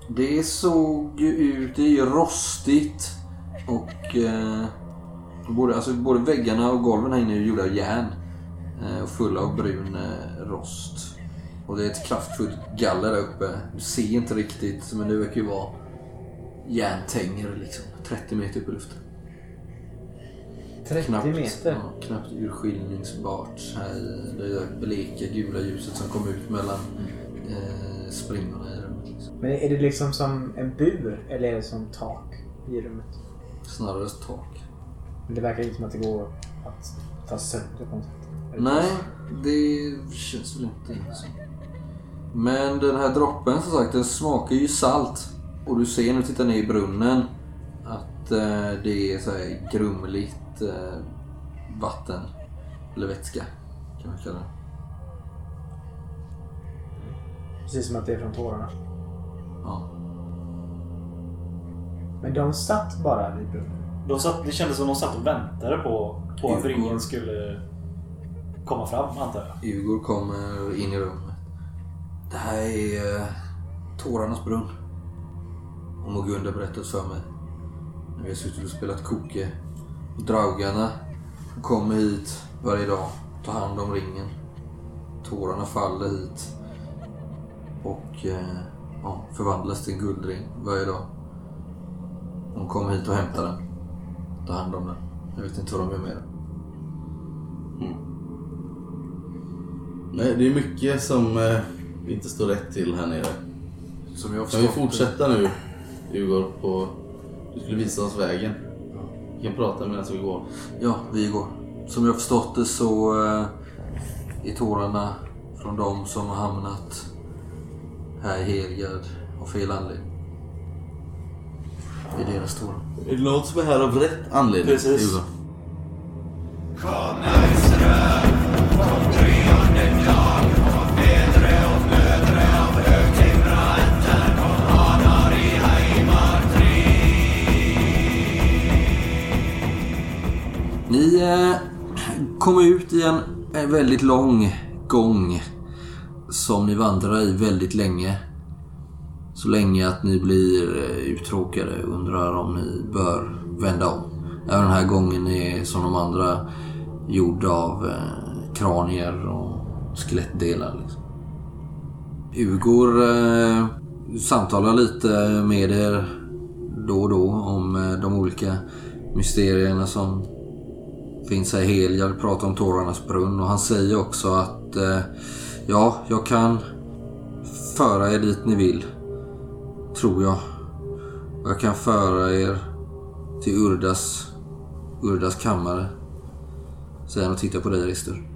Det såg ju ut, det är ju rostigt och eh, både, alltså, både väggarna och golven här inne är gjorda av järn. Eh, och fulla av brun eh, rost. Och det är ett kraftfullt galler där uppe. Du ser inte riktigt men det verkar ju vara järntänger liksom. 30 meter upp i luften. 30 Knappt, meter. Ja, knappt urskiljningsbart här det där bleka gula ljuset som kom ut mellan eh, springorna i rummet. Liksom. Men är det liksom som en bur eller är det som tak i rummet? Snarare tak. Men det verkar inte som att det går att ta sönder på något sätt. Nej, det känns väl inte så. Men den här droppen som sagt, den smakar ju salt. Och du ser när du tittar ner i brunnen att eh, det är så här grumligt eh, vatten. Eller vätska kan man kalla det. Precis som att det är från tårarna. Ja. Men de satt bara vid brunnen. De satt, det kändes som de satt och väntade på, på att Djurgården. ringen skulle komma fram antar jag. Igor kommer in i rummet. Det här är eh, Tårarnas brunn. Och Mogunda berättat för mig. När vi har suttit och spelat koke. Och draugarna kommer hit varje dag. Tar hand om ringen. Tårarna faller hit. Och eh, ja, förvandlas till en guldring varje dag. De kommer hit och hämtar den. Tar hand om den. Jag vet inte vad de gör med den. Nej, det är mycket som eh, inte står rätt till här nere. Som jag Kan vi fortsätta nu, Igor? På... Du skulle visa oss vägen. Vi kan prata medan vi går. Ja, vi går. Som jag förstått det så eh, är tårarna från de som har hamnat här i Helgard av fel anledning. Det är deras tårar. Är det något som är här av rätt anledning? Precis. Ni eh, kommer ut i en, en väldigt lång gång som ni vandrar i väldigt länge. Så länge att ni blir eh, uttråkade och undrar om ni bör vända om. Även den här gången är som de andra gjord av eh, kranier och skelettdelar. Liksom. Ugor eh, samtalar lite med er då och då om eh, de olika mysterierna som finns här i Helgard, pratar om tårarnas brunn och han säger också att eh, ja, jag kan föra er dit ni vill. Tror jag. Och jag kan föra er till Urdas, Urdas kammare. Säger han och tittar på dig Rister.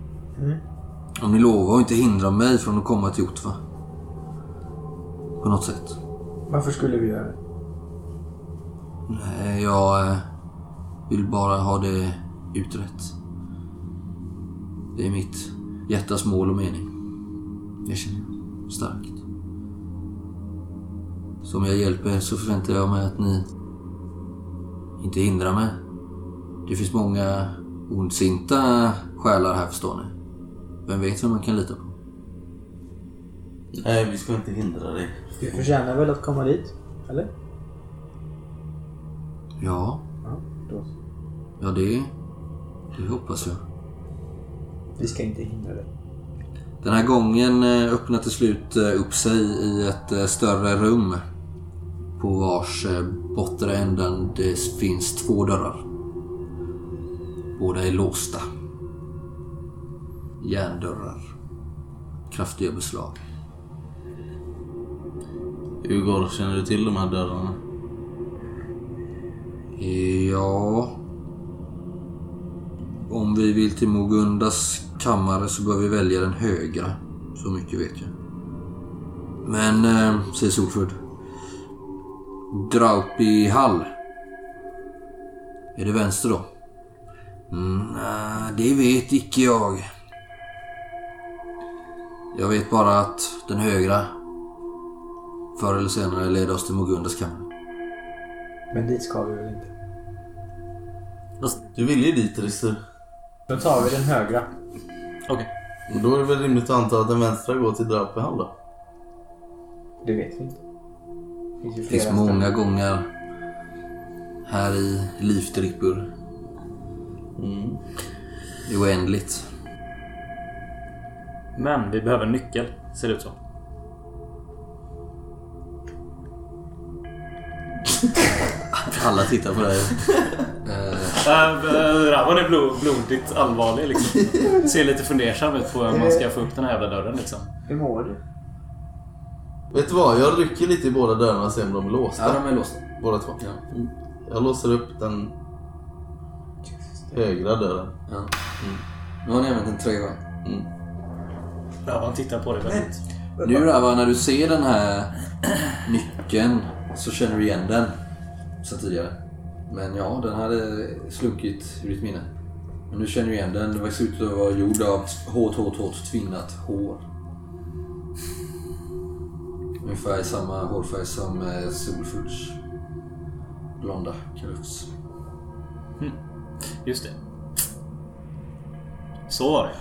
Om ni lovar att inte hindra mig från att komma till Jotva. På något sätt. Varför skulle vi göra det? Nej, jag eh, vill bara ha det utrett. Det är mitt hjärtas mål och mening. Det känner jag starkt. Så om jag hjälper så förväntar jag mig att ni inte hindrar mig. Det finns många ondsinta själar här förstår ni. Vem vet vem man kan lita på? Nej, vi ska inte hindra dig. Vi förtjänar väl att komma dit? Eller? Ja, Ja, då. ja det, det hoppas jag. Vi ska inte hindra det. Den här gången eh, öppnar till slut eh, upp sig i ett eh, större rum. På vars eh, bortre änden det finns två dörrar. Båda är låsta. Järndörrar. Kraftiga beslag. Igor, känner du till de här dörrarna? Ja... Om vi vill till Mogundas kammare så bör vi välja den högra. Så mycket vet jag. Men, eh, säger Solfrid. Draupi hall. Är det vänster då? Mm, det vet icke jag. Jag vet bara att den högra förr eller senare leder oss till Mogundas kammare. Men dit ska vi väl inte? Du vill ju dit, Rister. Då tar vi den högra. Okej. Och då är det väl rimligt att anta att den vänstra går till Draupehall då? Det vet vi inte. Det finns många gånger här i Livstrippur. Mm. Det är oändligt. Men vi behöver en nyckel, ser det ut som. Alla tittar på dig. Äh, Ravan är blod, blodigt allvarlig liksom. Ser lite fundersam ut på hur man ska få upp den här jävla dörren liksom. Hur mår du? Vet du vad? Jag rycker lite i båda dörrarna och ser om de är låsta. ja, de är låsta. Båda två. Ja. Mm. Jag låser upp den högra dörren. Ja. Nu har ni använt den tre gånger. Mm. Ravan tittar på dig väldigt... Nu Rava, när du ser den här nyckeln så känner du igen den sen tidigare. Men ja, den hade slunkit ur ditt minne. Men nu känner du igen den. Den ser ut att vara gjord av hårt, hårt, hårt tvinnat hår. Ungefär samma hårfärg som eh, Solfurds blonda kalufs. Just det. Så var det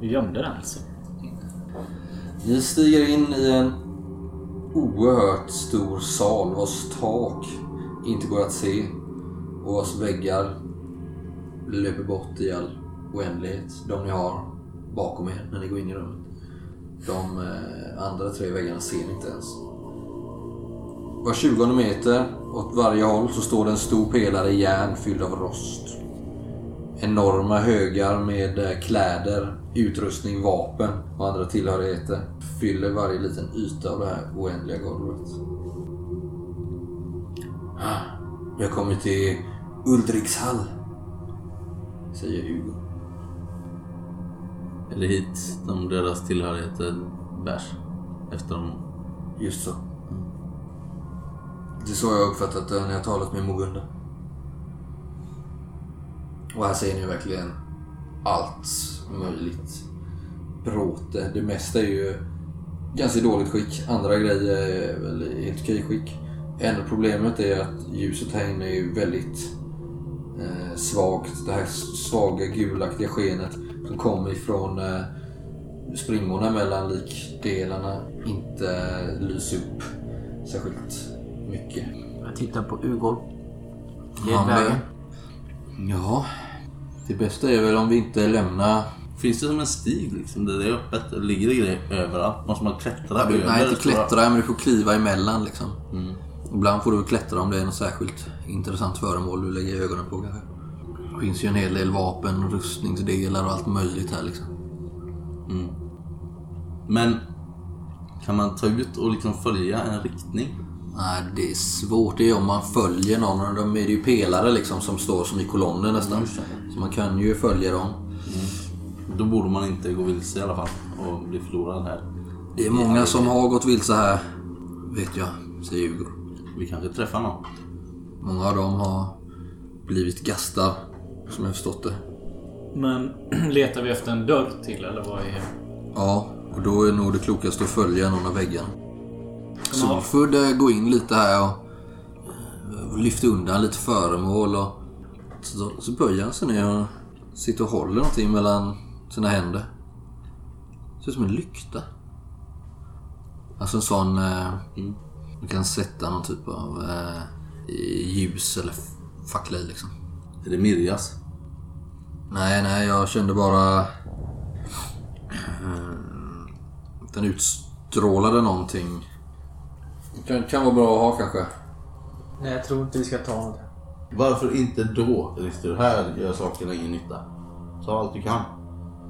Vi gömde den alltså. Ni stiger in i en oerhört stor sal vars tak inte går att se och vars väggar löper bort i all oändlighet. De ni har bakom er när ni går in i rummet. De eh, andra tre väggarna ser ni inte ens. Var 20 meter åt varje håll så står det en stor pelare i järn fylld av rost. Enorma högar med eh, kläder, utrustning, vapen och andra tillhörigheter fyller varje liten yta av det här oändliga golvet. Ah, Vi har kommit till Ulrikshall, säger Hugo. Är det hit de deras tillhörigheter bärs? Efter dem? Just så. Det är så jag har uppfattat det när jag talat med Mogunda. Och här ser ni verkligen allt möjligt. Bråte. Det mesta är ju ganska dåligt skick. Andra grejer är väl i helt okej skick. Enda problemet är att ljuset här inne är ju väldigt eh, svagt. Det här svaga gulaktiga skenet som kommer ifrån eh, springorna mellan likdelarna inte lyser upp särskilt mycket. Jag tittar på Ugor. Led Han vägen. bör- Ja, det bästa är väl om vi inte lämnar... Finns det som en stig liksom? Där det är öppet? Ligger det grejer överallt? Måste man klättra över? Nej, inte klättra, men du får kliva emellan liksom. Ibland får du klättra om det är något särskilt intressant föremål du lägger ögonen på kanske. Det finns ju en hel del vapen, rustningsdelar och allt möjligt här liksom. Men kan man ta ut och liksom följa en riktning? Nej, det är svårt. Det är om man följer någon. dem är ju pelare liksom som står som i kolonner nästan. Så man kan ju följa dem. Då borde man inte gå vilse i alla fall och bli förlorad här. Det är många som har gått vilse här, vet jag, säger Hugo. Vi kanske träffar någon. Många av dem har blivit gastar, som jag har förstått det. Men letar vi efter en dörr till eller vad är... Ja, och då är nog det klokaste att följa någon av väggarna. Solfud eh, går in lite här och eh, lyfter undan lite föremål och så, så böjer han sig ner och sitter och håller någonting mellan sina händer. Ser ut som en lykta. Alltså en sån... Eh, du kan sätta någon typ av eh, ljus eller fackla i liksom. Är det Mirjas? Nej, nej, jag kände bara... eh, Den utstrålade någonting. Det kan, kan vara bra att ha kanske. Nej, jag tror inte vi ska ta något. Varför inte då, Rister? Här gör sakerna ingen nytta. Ta allt du kan.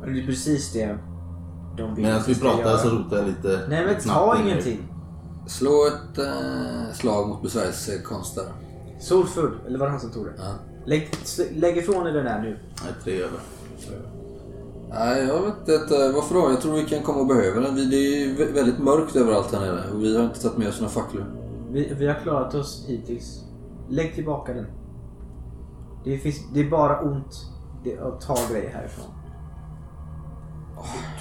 Det är precis det de vill Medan vi pratar så rotar jag lite Nej men ta ingenting. Slå ett eh, slag mot besvärskonst där. Solfull, eller var det han som tog det? Ja. Lägg, lägg ifrån dig den där nu. Nej, tre över. Nej, jag vet inte varför då. Jag tror vi kan komma och behöva den. Vi- Det är ju vä- väldigt mörkt överallt här nere och vi har inte tagit med oss några facklor. Vi, vi har klarat oss hittills. Lägg tillbaka den. Det, finns, det är bara ont att ta grejer härifrån.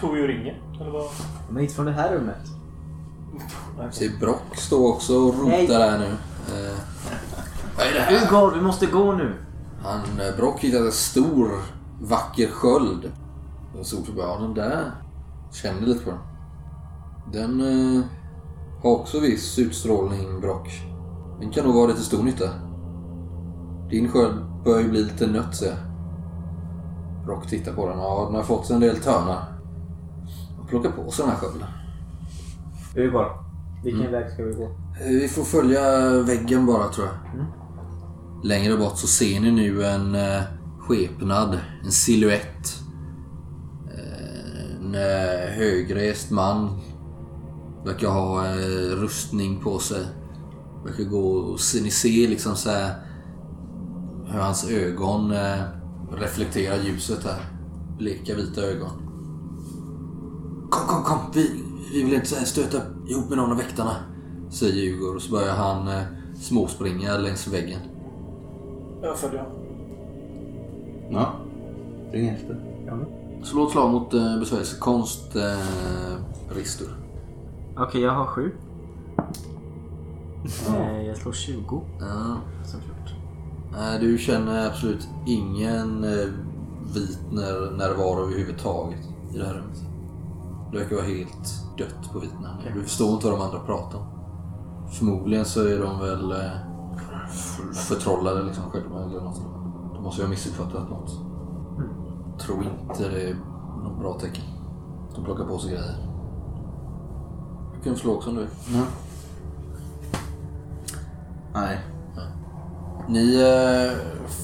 Tog vi och ringer? Eller vad? Men inte från det här rummet. Ser Brock stå också och rotar Nej. här nu. Eh, vad är det här? Ugor, vi måste gå nu. Han, eh, Brock hittade en stor vacker sköld. Och på bara, ja, den där. Kände lite på den. Den eh, Har också viss utstrålning, Brock. Den kan nog vara lite stor nytta. Din sköld börjar ju bli lite nött ser jag. Brock tittar på den. Ja, den har fått sig en del törnar. Och plockar på sig den här skölden. Vi bara. Vilken väg ska vi gå? Eh, Vi får följa väggen bara tror jag. Längre bort så ser ni nu en eh, skepnad, en silhuett. Eh, en eh, högrest man. Verkar ha eh, rustning på sig. Verkar gå och se, ni ser liksom så här hur hans ögon eh, reflekterar ljuset här. Bleka vita ögon. Kom, kom, kom! Vi, vi vill inte stöta ihop med någon av väktarna. Säger Djurgård och så börjar han eh, småspringa längs väggen. Jag följer. Ja. Spring efter. Slå ett slag mot eh, besvärjelsekonst, eh, Ristur. Okej, jag har sju. Eh, jag slår 20. Ja. Nej, du känner absolut ingen eh, vit när, närvaro överhuvudtaget i det här rummet. Det verkar vara helt dött på vittnen. Du förstår inte vad de andra pratar om. Förmodligen så är de väl eh, förtrollade liksom själva eller något. De måste ju ha missuppfattat något. Tror inte det är något bra tecken. De plockar på sig grejer. Du kan slå också om du vill. Nej. Ni eh,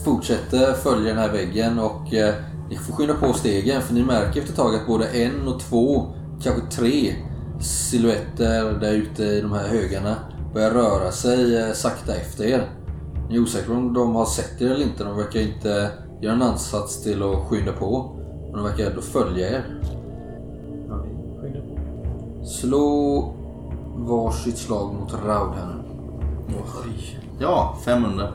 fortsätter följa den här väggen och eh, ni får skynda på stegen för ni märker efter ett tag att både en och två, kanske tre silhuetter där ute i de här högarna börjar röra sig eh, sakta efter er. Ni är osäkra om de har sett er eller inte. De verkar inte göra en ansats till att skynda på. Men de verkar ändå följa er. Ja, vi skyndar på. Slå varsitt slag mot Raud här nu. Ja, 500.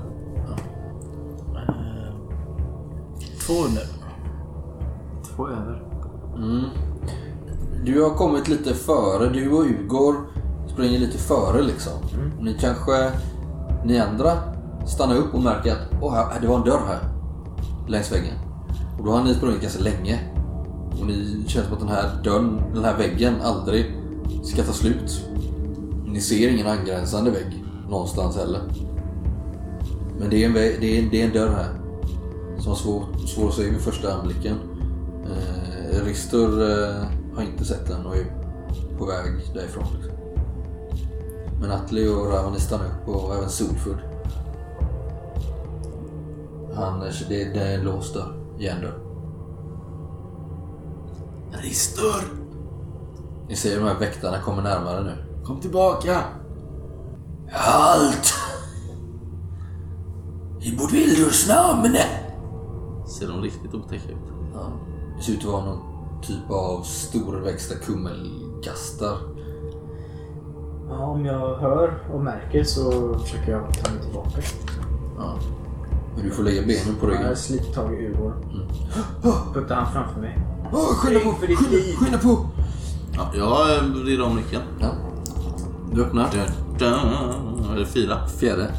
200. Två över. Mm. Du har kommit lite före. Du och Ugor springer lite före liksom. Ni kanske, ni andra stannar upp och märker att Åh, här, det var en dörr här. Längs väggen. Och då har ni sprungit ganska länge. Och ni känner som att den här dörren, den här väggen aldrig ska ta slut. Ni ser ingen angränsande vägg någonstans heller. Men det är en, det är, det är en dörr här. Som var svår, svår att se vid första anblicken. Eh, Ristur eh, har inte sett den och är på väg därifrån. Liksom. Men Atli och Ravani stannar upp och även Solford. Han, det, det är en låst dörr. Järndörr. Ristur! Ni ser de här väktarna kommer närmare nu. Kom tillbaka! Halt! I Bordvildurs namn! Ser de riktigt otäcka ut? Ja, det ser ut att vara någon typ av storväxta kummelgastar. Ja, om jag hör och märker så försöker jag ta mig tillbaka. Ja. Men du får lägga benen på ryggen. Jag sliter tag i Ugor. Puttar han framför mig. Åh, skynda på! för ditt Skynda, liv. skynda på! Ja, jag vrider om nyckeln. Ja. Du öppnar. Är det fyra? Fjärde.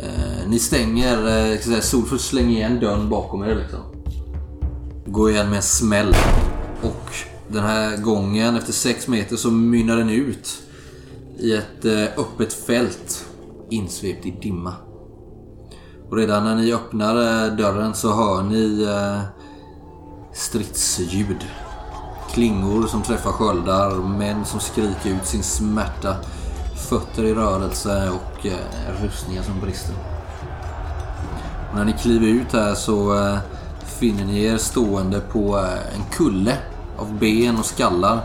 Eh, ni stänger, eh, ska säga, Solfurt slänger igen dörren bakom er liksom. Går igen med en smäll. Och den här gången, efter 6 meter, så mynnar den ut i ett eh, öppet fält insvept i dimma. Och redan när ni öppnar eh, dörren så hör ni eh, stridsljud. Klingor som träffar sköldar, män som skriker ut sin smärta, fötter i rörelse och rustningar som brister. Och när ni kliver ut här så finner ni er stående på eh, en kulle av ben och skallar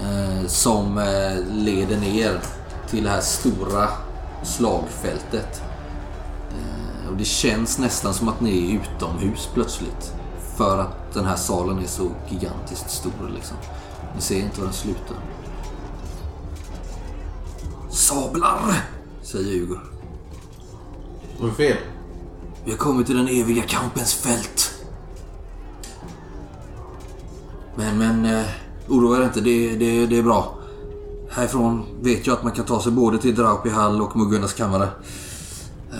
eh, som eh, leder ner till det här stora slagfältet. Eh, och det känns nästan som att ni är utomhus plötsligt. För att den här salen är så gigantiskt stor liksom. Ni ser inte var den slutar. Sablar! Säger Hugo. Vad fel? Vi har kommit till den eviga kampens fält. Men, men, eh, oroa er inte. Det, det, det är bra. Härifrån vet jag att man kan ta sig både till Draupi hall och Muggundas kammare.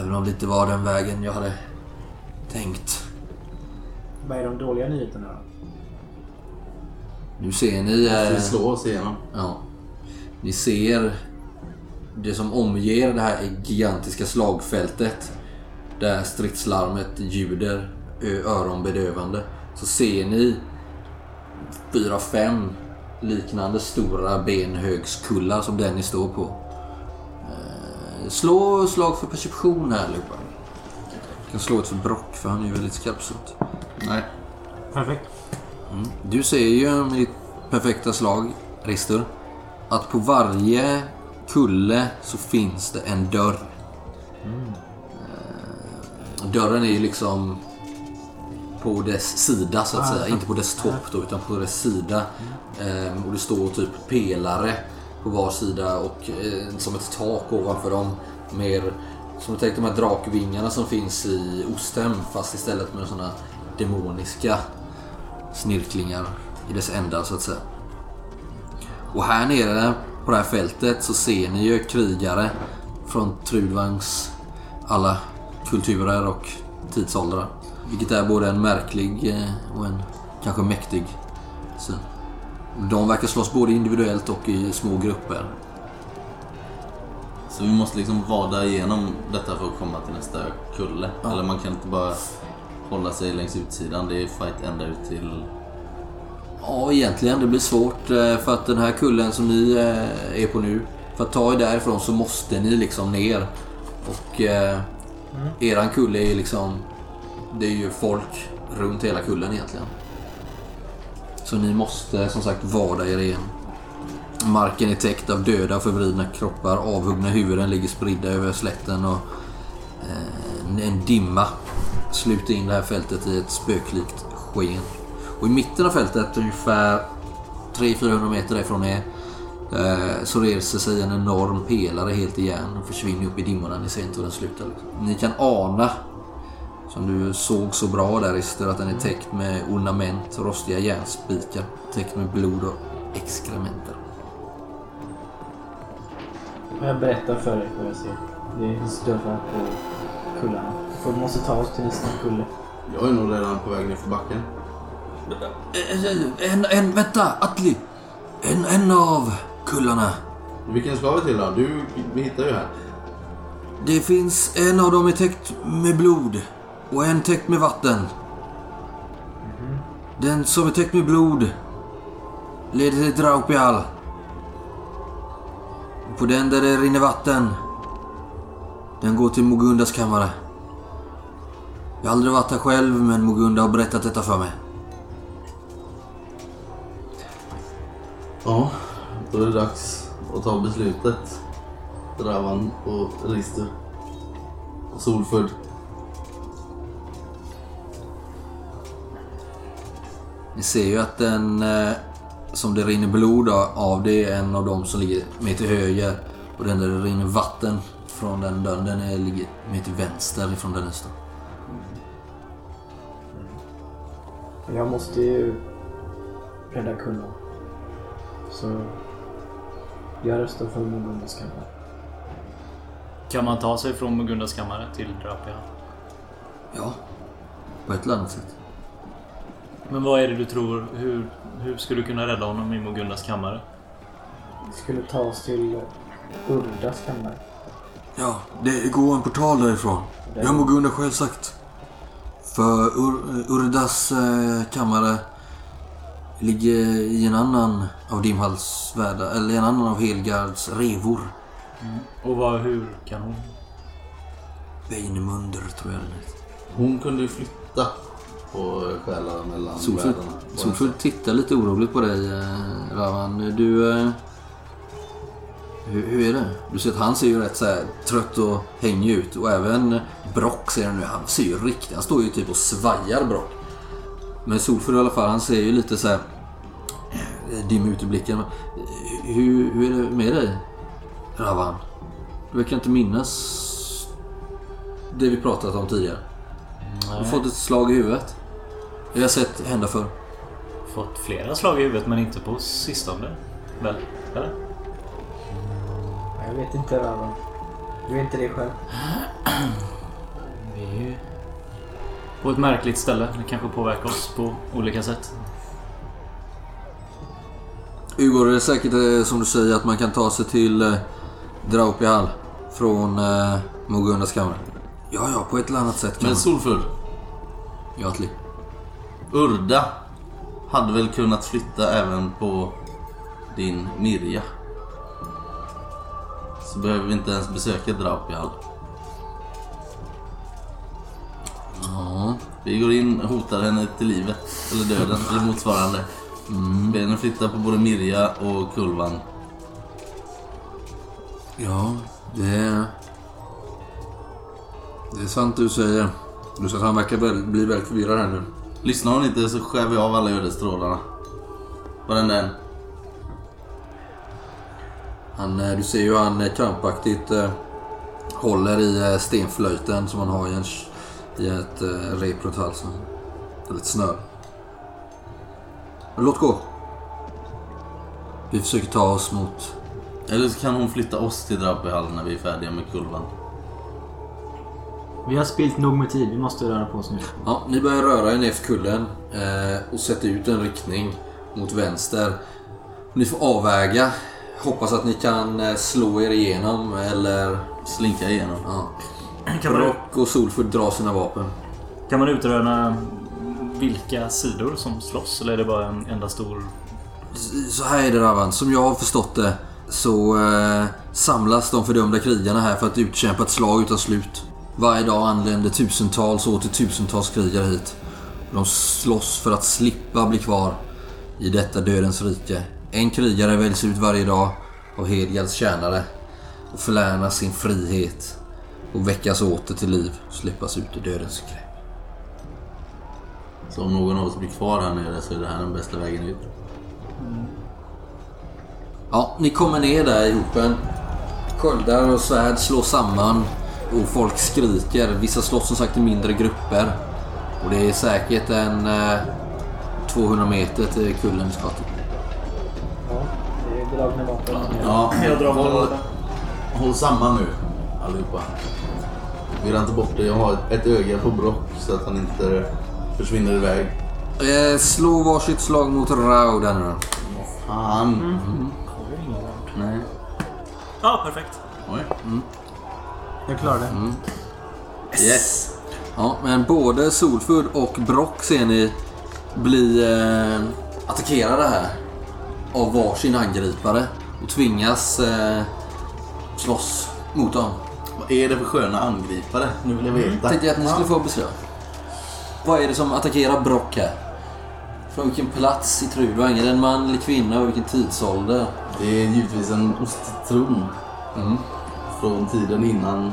Även om det inte var den vägen jag hade tänkt. Vad är de dåliga nyheterna då? Nu ser ni... Vi Eh, slår oss igenom. ja, Ni ser det som omger det här gigantiska slagfältet. Där stridslarmet ljuder öronbedövande. Så ser ni fyra, fem liknande stora benhögskullar som den ni står på. Eh, Slå slag för perception här allihopa. Jag kan slå ett för Brock för han är ju väldigt skarpsynt. Nej. Perfekt. Du ser ju med ditt perfekta slag, Rister, att på varje kulle så finns det en dörr. Eh, Dörren är ju liksom på dess sida så att säga. Inte på dess topp då, utan på dess sida. Eh, Och det står typ pelare på var sida och eh, som ett tak ovanför dem. Mer som du tänker de här drakvingarna som finns i Ostem fast istället med sådana demoniska snirklingar i dess ändar så att säga. Och här nere på det här fältet så ser ni ju krigare från Trudvangs alla kulturer och tidsåldrar. Vilket är både en märklig eh, och en kanske mäktig syn. De verkar slåss både individuellt och i små grupper. Så vi måste liksom vada igenom detta för att komma till nästa kulle. Eller man kan inte bara hålla sig längs utsidan. Det är fight ända ut till... Ja, egentligen. Det blir svårt eh, för att den här kullen som ni eh, är på nu. För att ta er därifrån så måste ni liksom ner. Och eh, eran kulle är liksom... Det är ju folk runt hela kullen egentligen. Så ni måste som sagt vada er igen. Marken är täckt av döda och förvridna kroppar. Avhuggna huvuden ligger spridda över slätten och eh, en dimma sluter in det här fältet i ett spöklikt sken. Och i mitten av fältet, ungefär 300-400 meter därifrån er, eh, så reser sig en enorm pelare helt i järn och försvinner upp i dimmorna. Ni ser inte hur den slutar. Liksom. Ni kan ana, som du såg så bra där Ister, att den är täckt med ornament, rostiga järnspikar, täckt med blod och exkrementer. Jag berättar för dig vad jag ser. Det finns dörrar på kullarna. För vi måste ta oss till nästa kulle. Jag är nog redan på väg ner för backen. En, en, vänta! Atli! En, en av kullarna. Vilken ska vi till då? Du, vi hittar ju här. Det finns en av dem är täckt med blod och en täckt med vatten. Den som är täckt med blod leder till Draupial. På den där det rinner vatten, den går till Mogundas kammare. Jag har aldrig varit här själv, men Mogunda har berättat detta för mig. Ja, då är det dags att ta beslutet. Dravan och Rister. Och Ni ser ju att den eh, som det rinner blod av det är en av dem som ligger mer till höger. Och den där det rinner vatten från den dörren, den är, ligger mer till vänster ifrån den nästa. Jag måste ju rädda kullen. Så jag röstar för Mogundas kammare. Kan man ta sig från Mugundas kammare till Drapia? Ja, på ett eller annat sätt. Men vad är det du tror? Hur, hur ska du kunna rädda honom i Mugundas kammare? Vi skulle ta oss till Urdas kammare. Ja, det går en portal därifrån. Det har Mogunda själv sagt. För Ur- Urdas eh, kammare ligger i en annan av Dimhals världar, eller en annan av Helgards revor. Och vad, hur kan hon? Beinemunder tror jag den heter. Hon kunde ju flytta på själar mellan Solfull, världarna. Solfull tittar lite oroligt på dig, eh, Ravan. Du... Eh, hur, hur är det? Du ser att han ser ju rätt så här trött och hängig ut. Och även Brock ser du nu. Han ser ju riktigt... Han står ju typ och svajar Brock. Men Solfull i alla fall, han ser ju lite så här eh, dim ut i blicken. Hur, hur är det med dig, Ravan? Du verkar inte minnas det vi pratat om tidigare. Du har fått ett slag i huvudet. Jag har sett hända förr. Fått flera slag i huvudet men inte på sistone. Väl? Eller? Jag vet inte Ravan. Du vet inte det själv. Vi är ju på ett märkligt ställe. Det kanske påverkar oss på olika sätt. Ugor, det är säkert eh, som du säger att man kan ta sig till eh, Draupihall från eh, Mogundas kammare? Ja, ja, på ett eller annat sätt kan Men man. Solfull, Ja, Atli. Urda hade väl kunnat flytta även på din Mirja. Så behöver vi inte ens besöka Draupihall. Ja. Vi går in och hotar henne till livet, eller döden, eller motsvarande. Ber henne flytta på både Mirja och Kulvan. Ja, det är... Det är sant du säger. Du att han verkar väl, bli väldigt förvirrad här nu. Lyssnar hon inte så skär vi av alla ödesstrålarna. Varenda en. Han, eh, du ser ju han eh, krampaktigt eh, håller i eh, stenflöjten som han har i, en, i ett eh, rep runt halsen. Eller ett snöre. Låt gå. Vi försöker ta oss mot... Eller så kan hon flytta oss till Draupihall när vi är färdiga med Kulvan. Vi har spilt nog med tid. Vi måste röra på oss nu. Ja, ni börjar röra er ner för kullen eh, och sätta ut en riktning mot vänster. Ni får avväga. Hoppas att ni kan eh, slå er igenom eller... Slinka igenom. Ja. Kan man, Brock och Solfur drar sina vapen. kan man utröna vilka sidor som slåss? Eller är det bara en enda stor... Så här är det Ravan, som jag har förstått det så eh, samlas de fördömda krigarna här för att utkämpa ett slag utan slut. Varje dag anländer tusentals och åter tusentals krigare hit. De slåss för att slippa bli kvar i detta dödens rike. En krigare väljs ut varje dag av Hedgards tjänare och förlänar sin frihet och väckas åter till liv och släppas ut ur dödens grepp. Så om någon av oss blir kvar här nere så är det här den bästa vägen ut. Ja, ni kommer ner där i hopen. Sköldar och svärd slås samman och folk skriker. Vissa slåss som sagt i mindre grupper. Och det är säkert en eh, 200 meter till kullen vi ska till. Det är drag med vapen. Ja, Jag drar håll, håll. håll samman nu allihopa. Virra inte bort det. Jag har ett, öga på Brock så att han inte försvinner iväg. Eh, slå varsitt slag mot Rau där nu då. Fan. Nej. Ja, perfekt. Oj. Jag klarar det. Yes. Ja, men både Solfurd och Brock ser ni bli eh, attackerade här av varsin angripare och tvingas eh, slåss mot dem. Vad är det för sköna angripare? Nu vill jag veta. Tänkte jag att ni skulle få beskriva. Vad är det som attackerar Brock här? Från vilken plats i Trudvang? Är det en man eller kvinna och vilken tidsålder? Det är givetvis en osttron. Mm. Från tiden innan...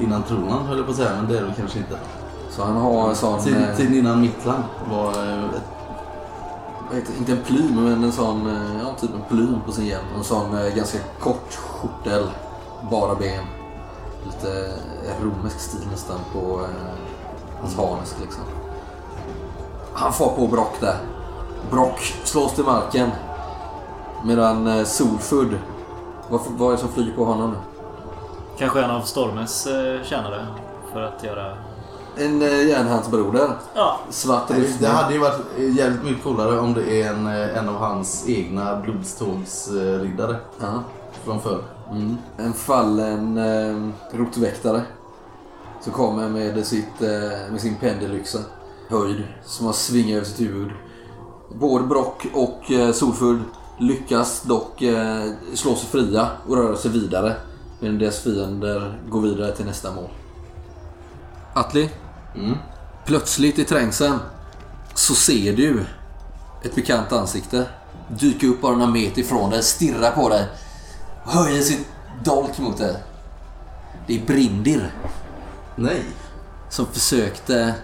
Innan tronan höll jag på att säga, men det är det kanske inte. Så han har en sån... Tiden, eh, tiden innan Mittland var eh, ett inte en plym, men en sån... eh, Ja, typ en plym på sin hjälm. En sån ganska kort skjortel. Bara ben. Lite romersk stil nästan på hans harnesk liksom. Han får på Brock där. Brock slås till marken. Medan Solfud... Vad, vad är det som flyger på honom nu? Kanske en av Stormes eh, tjänare. För att göra... En eh, järnhandsbroder. Ja, Svart Det rustning. hade ju varit jävligt mycket coolare om det är en, eh, en av hans egna blodstågsriddare Ja. från förr. Mm. En fallen eh, rotväktare. Som kommer med, sitt, eh, med sin pendelyxa. Höjd. Som har svingat över sitt huvud. Både Brock och eh, Solfull lyckas dock eh, slå sig fria och röra sig vidare. Medan deras fiender går vidare till nästa mål. Atli. Mm. Plötsligt i trängseln så ser du ett bekant ansikte dyka upp bara några meter ifrån dig, stirra på dig och höjer sin dolk mot dig. Det är Brindir Nej. som försökte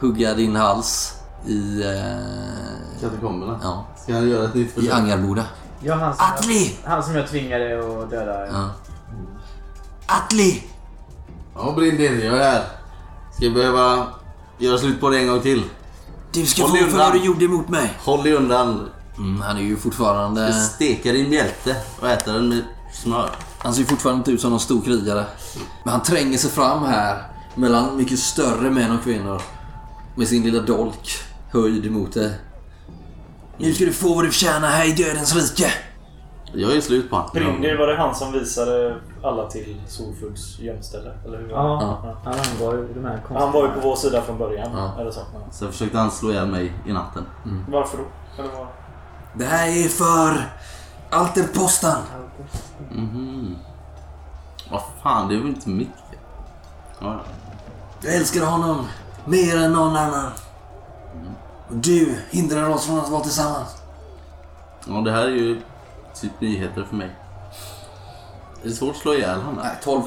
hugga din hals i, eh, Katakomberna. ja, Ska han göra ett nytt i försök? Angarboda. Ja, han som, Atli! jag, han som jag tvingade att döda. Ja. Atli! Ja, Brindir, jag är här. Ska vi behöva göra slut på det en gång till? Du ska Håll få för undan. vad du gjorde mot mig. Håll dig undan. Mm, han är ju fortfarande... Steka din mjälte och äta den med smör. Han ser ju fortfarande inte ut som någon stor krigare. Men han tränger sig fram här mellan mycket större män och kvinnor. Med sin lilla dolk höjd emot dig. Nu ska du få vad du förtjänar här i dödens rike. Jag är slut på honom. Brindir, var det han som visade alla till Solfuggs gömställe? Eller hur var det? Ja, han var ju de här konstiga... Han var ju på vår sida från början. Ja. Eller så. Så försökte han slå ihjäl mig i natten. Varför då? Eller vad? Det här är för alterpostan. Mhm. Vad fan, det är väl inte mitt. Ja, Du älskar honom mer än någon annan. Och du hindrar oss från att vara tillsammans. ja, det här är ju typ nyheter för mig. Är det svårt att slå ihjäl honom? Nej, 12.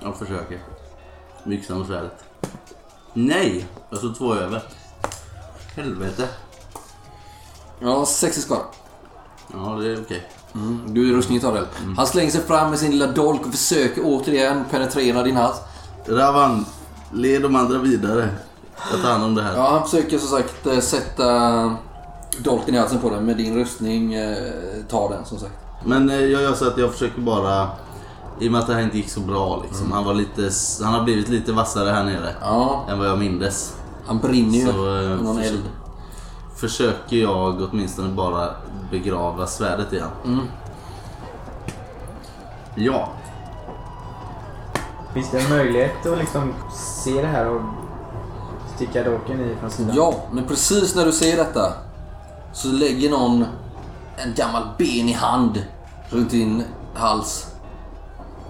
Jag försöker. Yxan och svärdet. Nej! Jag står två över. Helvete. Ja, 6 i skada. Ja, det är okej. Du är rustningen tar det. Han slänger sig fram med sin lilla dolk och försöker återigen penetrera din hals. Ravan, led de andra vidare. Jag tar hand om det här. Ja, han försöker som sagt eh, sätta dolken i halsen på den med din rustning. eh, Ta den som sagt. Men eh, jag gör så att jag försöker bara... I och med att det här inte gick så bra liksom. Han var lite... Han har blivit lite vassare här nere. Ja, Än vad jag mindes. han brinner ju. Så, någon eld. Försöker jag åtminstone bara begrava svärdet igen. Mm. Ja. Finns det en möjlighet att liksom se det här och sticka dolken i från sidan? Ja, men precis när du ser detta så lägger någon en gammal benig hand runt din hals.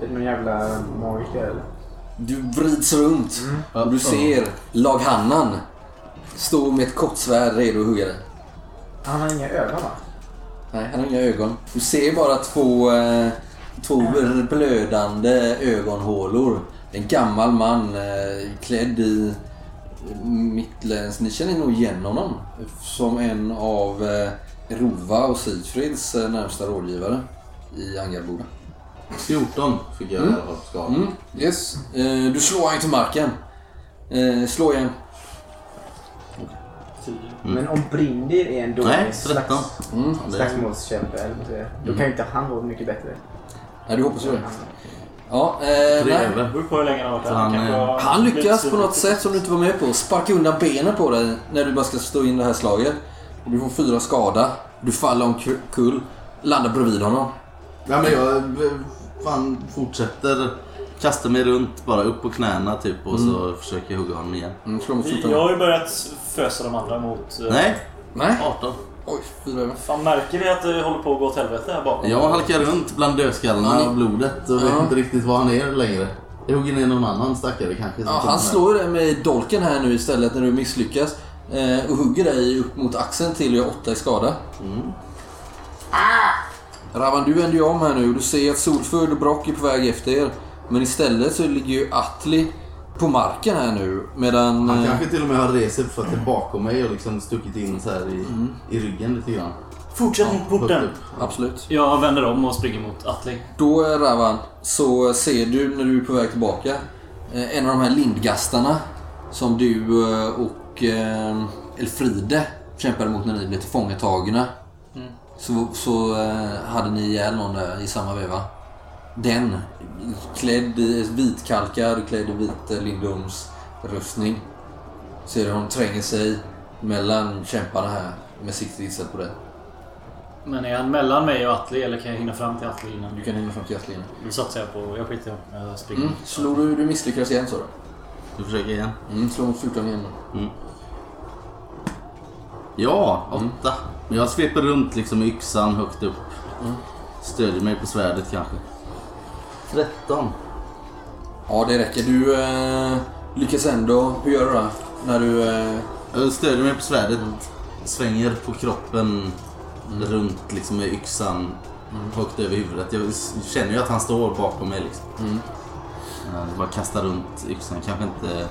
Är det någon jävla magiker eller? Du vrids runt och du ser laghannan stå med ett kortsvärd redo att hugga dig. Han har inga ögon va? Nej, han har inga ögon. Du ser bara två, eh, två blödande ögonhålor. En gammal man eh, klädd i mittläns... Ni känner nog igen honom. Som en av eh, Rova och Sigfrids eh, närmsta rådgivare i Angarboda. 14 fick jag Mm. skadan. Mm, yes. Eh, du slår han till marken. Eh, slå igen. Men om Brindir är en dålig Nej, 13. slags, Mm. Slagsmålskämpe, då kan ju inte han vara mycket bättre. Nej, du hoppas ju det. Ja, eh, Tre nej. över. Det beror på hur länge han har varit Så här. han, kanske eh, har Han lyckas på något sätt som du inte var med på. Sparka undan benen på dig när du bara ska stå in det här slaget. Du får fyra skada. Du faller omkull. Landar bredvid honom. Ja, men jag eh, fan fortsätter kasta mig runt bara upp på knäna typ och så försöker jag hugga honom igen. Mm, slå mot 14. Jag har ju börjat fösa de andra mot... eh, Nej, Nej. 18. Oj, fyra. Fan, märker vi att det håller på att gå åt helvete här bakom? Jag halkar runt bland dödskallarna och blodet och vet inte riktigt var han är längre. Jag hugger ner någon annan stackare kanske. Ja, han slår dig med dolken här nu istället när du misslyckas. Eh, och hugger dig upp mot axeln till jag åtta i skada. Mm. Ravan, du vänder ju om här nu och du ser att Solfull och Brock är på väg efter er. Men istället så ligger ju Atli på marken här nu medan... Han eh, kanske till och med har rest sig för att bakom mig och liksom stuckit in så här i, i ryggen lite grann. Fortsätt mot porten! Högt upp. Absolut. Jag vänder om och springer mot Atli. Då eh, Ravan, så ser du när du är på väg tillbaka eh, en av de här lindgastarna som du och Elfride kämpade mot när ni blev tillfångatagna. Så, så eh, hade ni ihjäl någon där i samma veva. Den, klädd i vitkalkad, klädd i vit eh, Lindums rustning. Ser du hon tränger sig mellan kämparna här med siktet inställt på dig. Men är han mellan mig och Atli eller kan jag hinna fram till Atli innan? Du kan hinna fram till Atli. Då satsar jag på... Jag skiter i jag springer. Mm. Slår du, du misslyckas igen så då? Du försöker igen. Mm, slå mot 14 igen då. Ja, åtta. Men jag sveper runt liksom yxan högt upp. Stödjer mig på svärdet kanske. 13. Ja, det räcker. Du eh, lyckas ändå. Hur gör du då? När du... Eh, Jag stödjer mig på svärdet. Svänger på kroppen runt liksom med yxan högt över huvudet. Jag känner ju att han står bakom mig liksom. Jag bara kastar runt yxan. Kanske inte...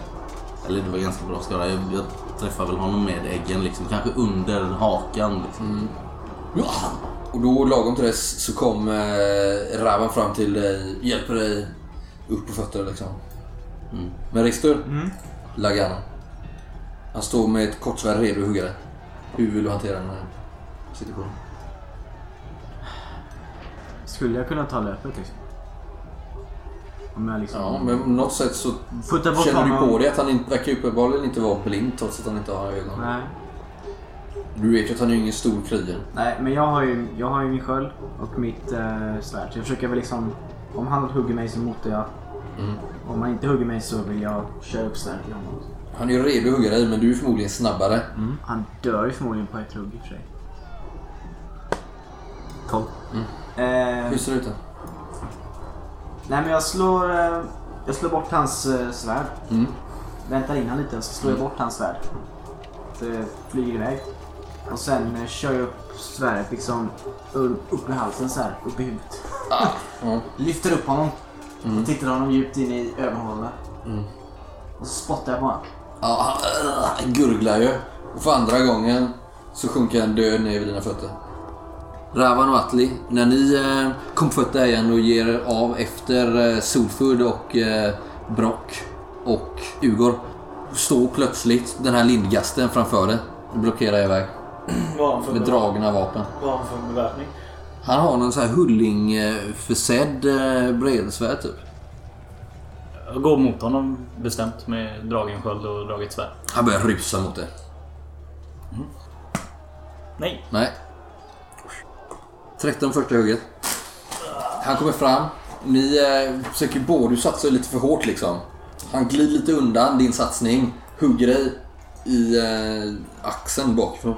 Eller det var ganska bra skada. Jag, jag träffar väl honom med äggen liksom. Kanske under hakan liksom. Och då lagom till dess så kom eh, Ravan fram till dig, hjälper dig upp på fötter liksom. Men Ristur, Lagana. Han står med ett kortsvärd redo att hugga dig. Hur vill du hantera den här situationen? Skulle jag kunna ta löpet liksom? Om jag liksom... Ja, men på något sätt så känner du på dig att han inte, verkar uppenbarligen inte vara blind trots att han inte har ögon. Nej. Du vet ju att han är ingen stor krigare. Nej, men jag har ju, jag har ju min sköld och mitt eh, svärd. Jag försöker väl liksom... Om han hugger mig så motar jag. Om han inte hugger mig så vill jag köra upp svärdet i honom. Han är ju redo att hugga dig men du är förmodligen snabbare. Han dör ju förmodligen på ett hugg i och för sig. 12. Eh, Hur ser det ut då? nej men jag slår... Eh, jag slår bort hans eh, svärd. Mm. Väntar in han lite och så slår jag bort hans svärd. Så det flyger iväg. Och sen eh, kör jag upp svärdet liksom upp i halsen så här, upp i huvudet. Ja. Lyfter upp honom och tittar honom djupt in i ögonhålorna. Och så spottar jag på honom. Ja, han gurglar ju. Och för andra gången så sjunker han död ner vid dina fötter. Ravan och Atli, när ni eh, kom på fötter igen och ger er av efter eh, Solfurd och eh, Brock och Ugor står plötsligt den här lindgasten framför dig och blockerar er väg Med dragna vapen. vad har han för beväpning? Han har någon sån här Hulling-försedd eh, bredsvärd typ. Jag går mot honom bestämt med dragen sköld och draget svärd. Han börjar rusa mot dig. Nej. Nej. 13 första hugget. Han kommer fram. Ni eh, försöker båda, du satsar lite för hårt liksom. Han glider lite undan din satsning. Hugger dig i eh, axeln bakifrån.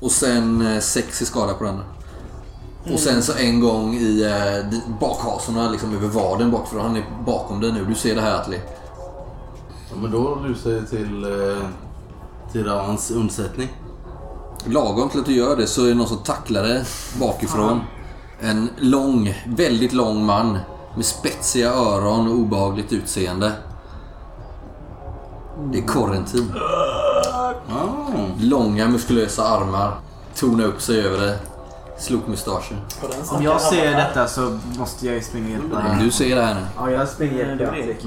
Och sen eh, sex i skada på den. Och sen så en gång i eh, bakhasorna, liksom över vaden bakifrån. Han är bakom dig nu. Du ser det här Atli. Ja, men då rusar jag till, eh, till Ravans undsättning. Lagom till att du gör det så är det någon som tacklar dig bakifrån. En lång, väldigt lång man med spetsiga öron och obehagligt utseende. Det är Corentin. Långa muskulösa armar. Tornar upp sig över dig. Slokmustaschen. Om jag ser detta så måste jag ju springa och hjälpa honom. Du ser det här nu. Ja, jag springer och hjälper Atlik.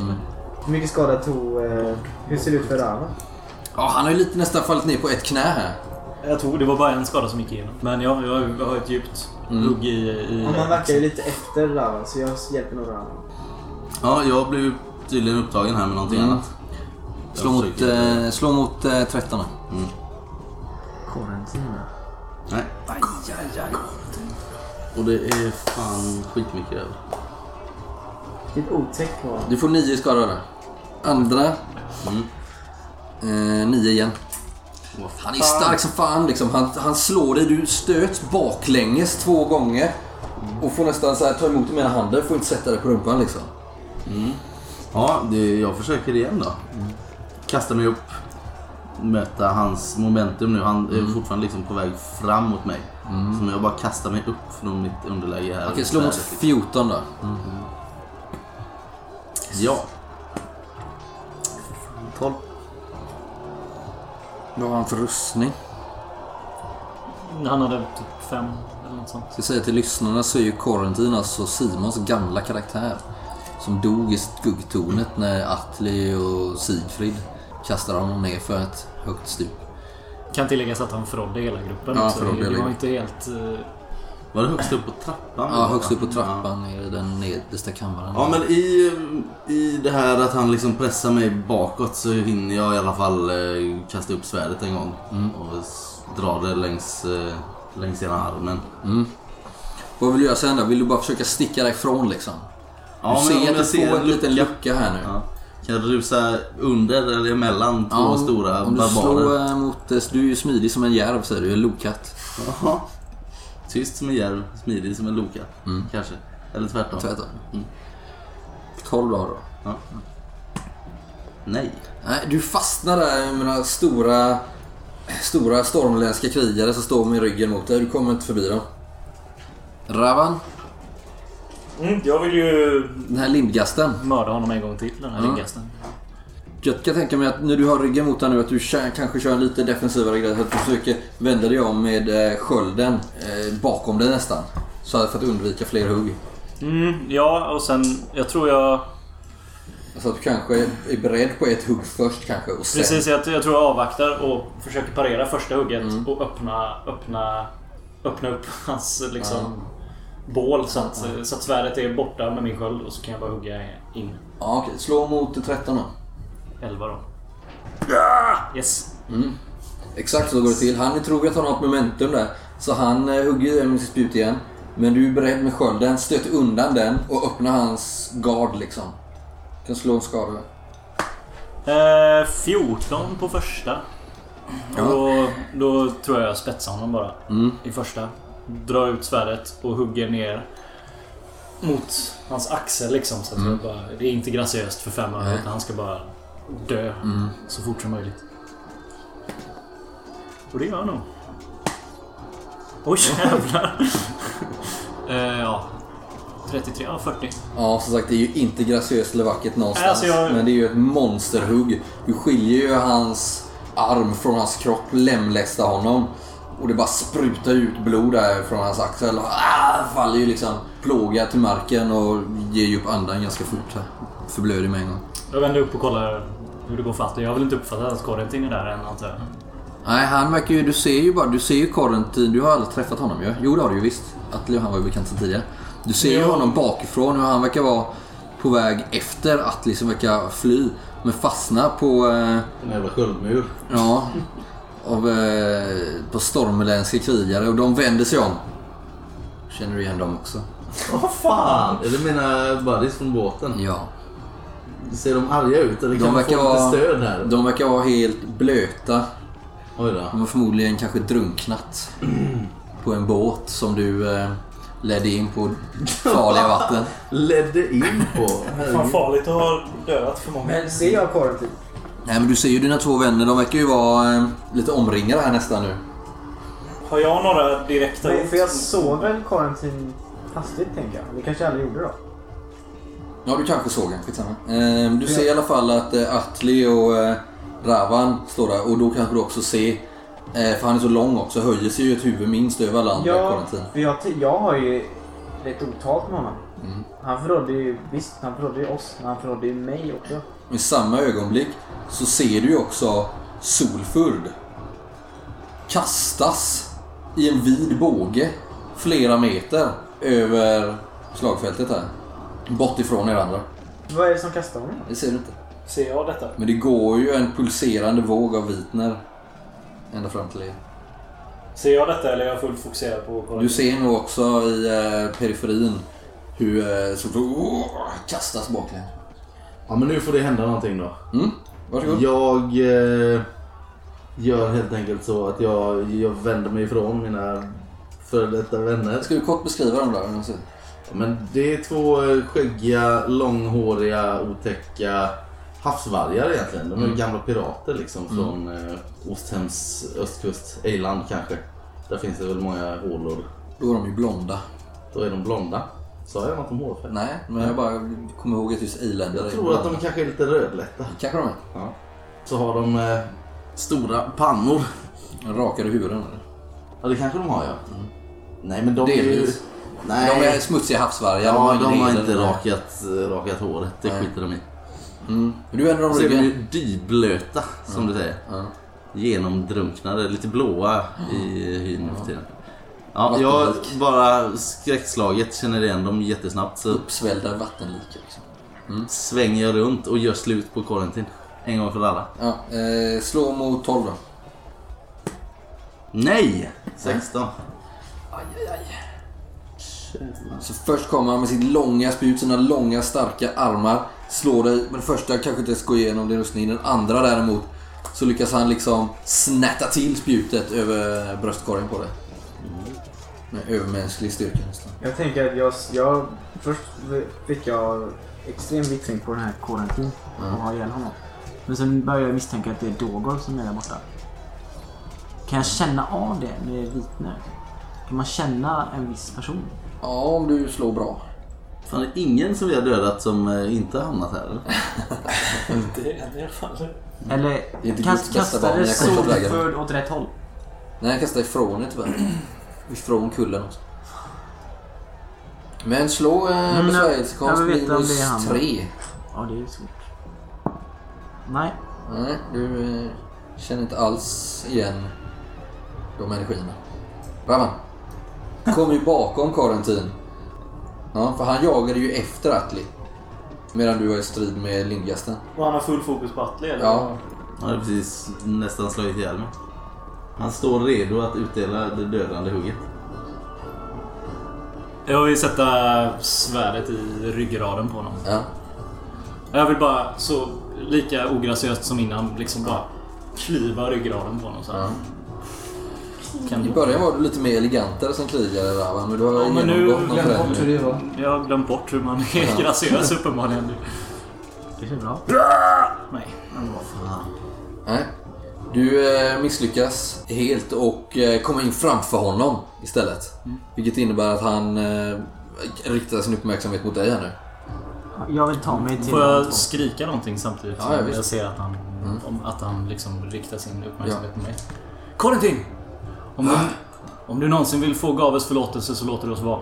Hur mycket skada tog... Eh, hur ser det ut för Rava? Ja, han har ju lite nästan fallit ner på ett knä här. Jag tror det var bara en skada som gick igenom. Men ja, jag, jag har ett djupt hugg i... i Ja, man verkar ju lite efter Rava så jag hjälper nog Rava. ja, jag blev tydligen upptagen här med någonting Mm. annat. Slå mot, eh, slå mot eh, 13. Corentin. Nej. Och det är fan skitmycket över. Lite otäckt var Du får 9 skada där. Andra. Mm. Eh, 9 igen. Han är stark som fan liksom. Han, han slår dig. Du stöts baklänges två gånger. Och får nästan så här, ta emot med ena handen. Får inte sätta dig på rumpan liksom. Ja, det, jag försöker igen då. Kasta mig upp. Möta hans momentum nu. Han är fortfarande liksom på väg fram mot mig. Så jag bara kastar mig upp från mitt underläge här. Okej, slå mot Svärdet. 14 då. Ja. 12. Vad har han för rustning? Han hade typ fem eller något sånt. Ska säga till lyssnarna så är ju Corentin alltså Simons gamla karaktär. Som dog i skuggtornet när Atli och Sigfrid kastade honom ner för ett högt stup. Kan tilläggas att han förrådde hela gruppen. Ja, så förrådde det, var inte helt... eh, Var det högst upp på trappan? Ja, högst upp på trappan ner i den nedersta kammaren. Ja men i, i det här att han liksom pressar mig bakåt så hinner jag i alla fall eh, kasta upp svärdet en gång. Och s- dra det längs, eh, längs ena armen. Vad vill du göra sen då? Vill du bara försöka sticka därifrån liksom? Ja, du men ser att du får en liten lucka. lucka här nu. Ja. Kan rusa under eller emellan två Ja, stora Om du slår barbarer? eh, mot... eh, Du är ju smidig som en järv säger du. En lokatt. Jaha. Tyst som en järv, smidig som en loka. Kanske. Eller tvärtom. Tvärtom. Mm. 12 dagar då. Ja. Nej. Nej, du fastnar där med några stora, stora stormländska krigare som står med ryggen mot dig. Du kommer inte förbi dem. Ravan, Mm, jag vill ju den här lindgasten. mörda honom en gång till, den här Ja. lindgasten. Jag kan tänka mig att när du har ryggen mot dig nu att du kanske kör en lite defensivare grej. Att du försöker vända dig om med eh, skölden eh, bakom dig nästan. Så att för att undvika fler hugg. Mm, ja, och sen... Jag tror jag... Så att du kanske är beredd på ett hugg först kanske. Och sen... Precis, jag, jag tror jag avvaktar och försöker parera första hugget Mm. och öppna, öppna, öppna upp hans liksom, bål så att, så att svärdet är borta med min sköld och så kan jag bara hugga in. Ja, okej. Slå mot 13 då. 11 då. Yes. Exakt så går det till. Han tror att han har ett momentum där. Så han eh, hugger med sitt spjut igen. Men du är beredd med skölden, stöter undan den och öppnar hans gard liksom. Du kan slå en skada. Eh, 14 på första. Ja. Och då, då tror jag jag spetsar honom bara. Mm. I första. Drar ut svärdet och hugger ner mot hans axel liksom. Så att jag bara, det är inte graciöst för fem öre utan han ska bara dö Mm. så fort som möjligt. Och det gör han nog. Oj jävlar. eh, ja. 33, ja 40. Ja, som sagt det är ju inte graciöst eller vackert någonstans. Nej, alltså jag- Men det är ju ett monsterhugg. Du skiljer ju hans arm från hans kropp, lemlästar honom. Och det bara sprutar ut blod där från hans axel. Ah, faller ju liksom plågad till marken och ger ju upp andan ganska fort. Här. Förblöder med en gång. Jag vänder upp och kollar hur det går Atle. Jag har väl inte uppfattat att Corentin är där än antar jag. Nej, han verkar ju... Du ser ju bara... Du ser ju Corentin. Du har aldrig träffat honom ju. Jo, det har du ju visst. Atle och han var ju bekanta tidigare. Du ser ju honom bakifrån hur han verkar vara på väg efter Atle som verkar fly. Men fastna på... Eh, En jävla sköldmur. ja. Av... Eh, på stormländska krigare och de vänder sig om. Känner du igen dem också? Vad fan! Är det mina buddies från båten? Ja. Ser de arga ut eller De kan man verkar få lite vara- stöd här? De verkar vara helt blöta. Oj då. De har förmodligen kanske drunknat. På en båt som du eh, ledde in på farliga vatten. Ledde in på. Herregud. farligt att ha dödat för många. Men ser jag Corentin? Nej men du ser ju dina två vänner, de verkar ju vara eh, lite omringade här nästan nu. Har jag några direkta Nej, för jag såg väl Corentin hastigt tänker jag. Det kanske jag aldrig gjorde då. Ja du kanske såg en, skitsamma. Eh, du ser i alla fall att eh, Atli och eh, Ravan står där och då kanske du också ser, eh, för han är så lång också, höjer sig ju ett huvud minst över alla andra Ja, Corentin. för jag, jag har ju rätt otalt med honom. Mm. Han förrådde ju, visst han förrådde ju oss, men han förrådde ju mig också. Och I samma ögonblick så ser du ju också Solfurd kastas i en vid båge flera meter över slagfältet här. Bort ifrån er andra. Vad är det som kastar honom? Det ser du inte. Ser jag detta? Men det går ju en pulserande våg av vitner ända fram till er. Ser jag detta eller är jag fullt fokuserad på Corentin? Du ser nog också i eh, periferin hur eh, oh, kastas baklänges. Ja men nu får det hända någonting då. Mm, varsågod. Jag eh, gör helt enkelt så att jag, jag vänder mig ifrån mina före detta vänner. Ska du kort beskriva dem där? Ja, Men det är två skäggiga, långhåriga, otäcka havsvargar egentligen. De är Mm. gamla pirater liksom från eh, Osthems östkust, Ejland kanske. Där finns det väl många hålor. Då är de ju blonda. Då är de blonda. Sa jag något om hårfärg? Nej, men jag bara kommer ihåg att just i-länder Jag tror att de kanske är lite rödlätta. Kanske de är. Ja. Så har de eh, stora pannor. Rakade huvuden eller? Ja det kanske de har ja. Nej men de är ju... Delvis. Nej. De är smutsiga havsvargar. Ja, de har heder. inte rakat, rakat håret. Det Nej. skiter de i. Mm. Du Så är de ryggen. ju dyblöta som du säger. Ja. Genomdrunknade, lite blåa i hyn nu för tiden. Ja, Vattenlik. jag bara skräckslaget känner igen dem jättesnabbt så Uppsvällda vattenlikar liksom. svänger jag runt och gör slut på Corentin. En gång för alla. Ja, eh, slå mot 12 då. Nej! 16. Aj, aj, aj. Så först kommer han med sitt långa spjut, sina långa starka armar. Slår dig. Men första kanske inte ens går igenom din rustning. Den andra däremot så lyckas han liksom snatta till spjutet över bröstkorgen på dig. Med övermänsklig styrka nästan. Jag tänker att jag, jag först fick jag extrem vittring på den här Corentin och ha ihjäl honom. Men sen började jag misstänka att det är Dogor som är där borta. Kan jag känna av det med vitner? Kan man känna en viss person? Ja, om du slår bra. Fan, det är ingen som vi har dödat som eh, inte har hamnat här? Det är i alla fall. Eller inte kast, kastade. Solförd åt rätt håll? Nej, jag kastade ifrån dig tyvärr. Ifrån kullen också. Men slå eh, Mm, jag- besvärjelsekonst minus han. tre. Ja, det är svårt. Nej. Nej, du eh, känner inte alls igen de energierna. Ravan. Kommer ju bakom Corentin. Ja, för han jagade ju efter Atli. Medan du var i strid med Lindgasten. Och han har full fokus på Atle eller? Ja. Han har precis nästan slagit ihjäl mig. Han står redo att utdela det dödande hugget. Jag vill sätta svärdet i ryggraden på honom. Ja. Jag vill bara så lika ograciöst som innan liksom bara klyva ryggraden på honom så här. Ja. Kan I början var du lite mer elegantare som krigare Ravan, men du har Ja, men nu genomgått någon glöm bort förändring. det var. Jag har glömt bort hur man är Ja. graciös uppenbarligen. Det känns bra. Nej. Nej. Du eh, misslyckas helt och eh, kommer in framför honom istället. Mm. Vilket innebär att han eh, riktar sin uppmärksamhet mot dig här nu. Jag vill ta mig till Får jag skrika någonting samtidigt Ja, som ja, visst. jag ser att han, Mm. att han liksom riktar sin uppmärksamhet på mig? Corentin! Om du, om du någonsin vill få Gaves förlåtelse så låter du oss vara.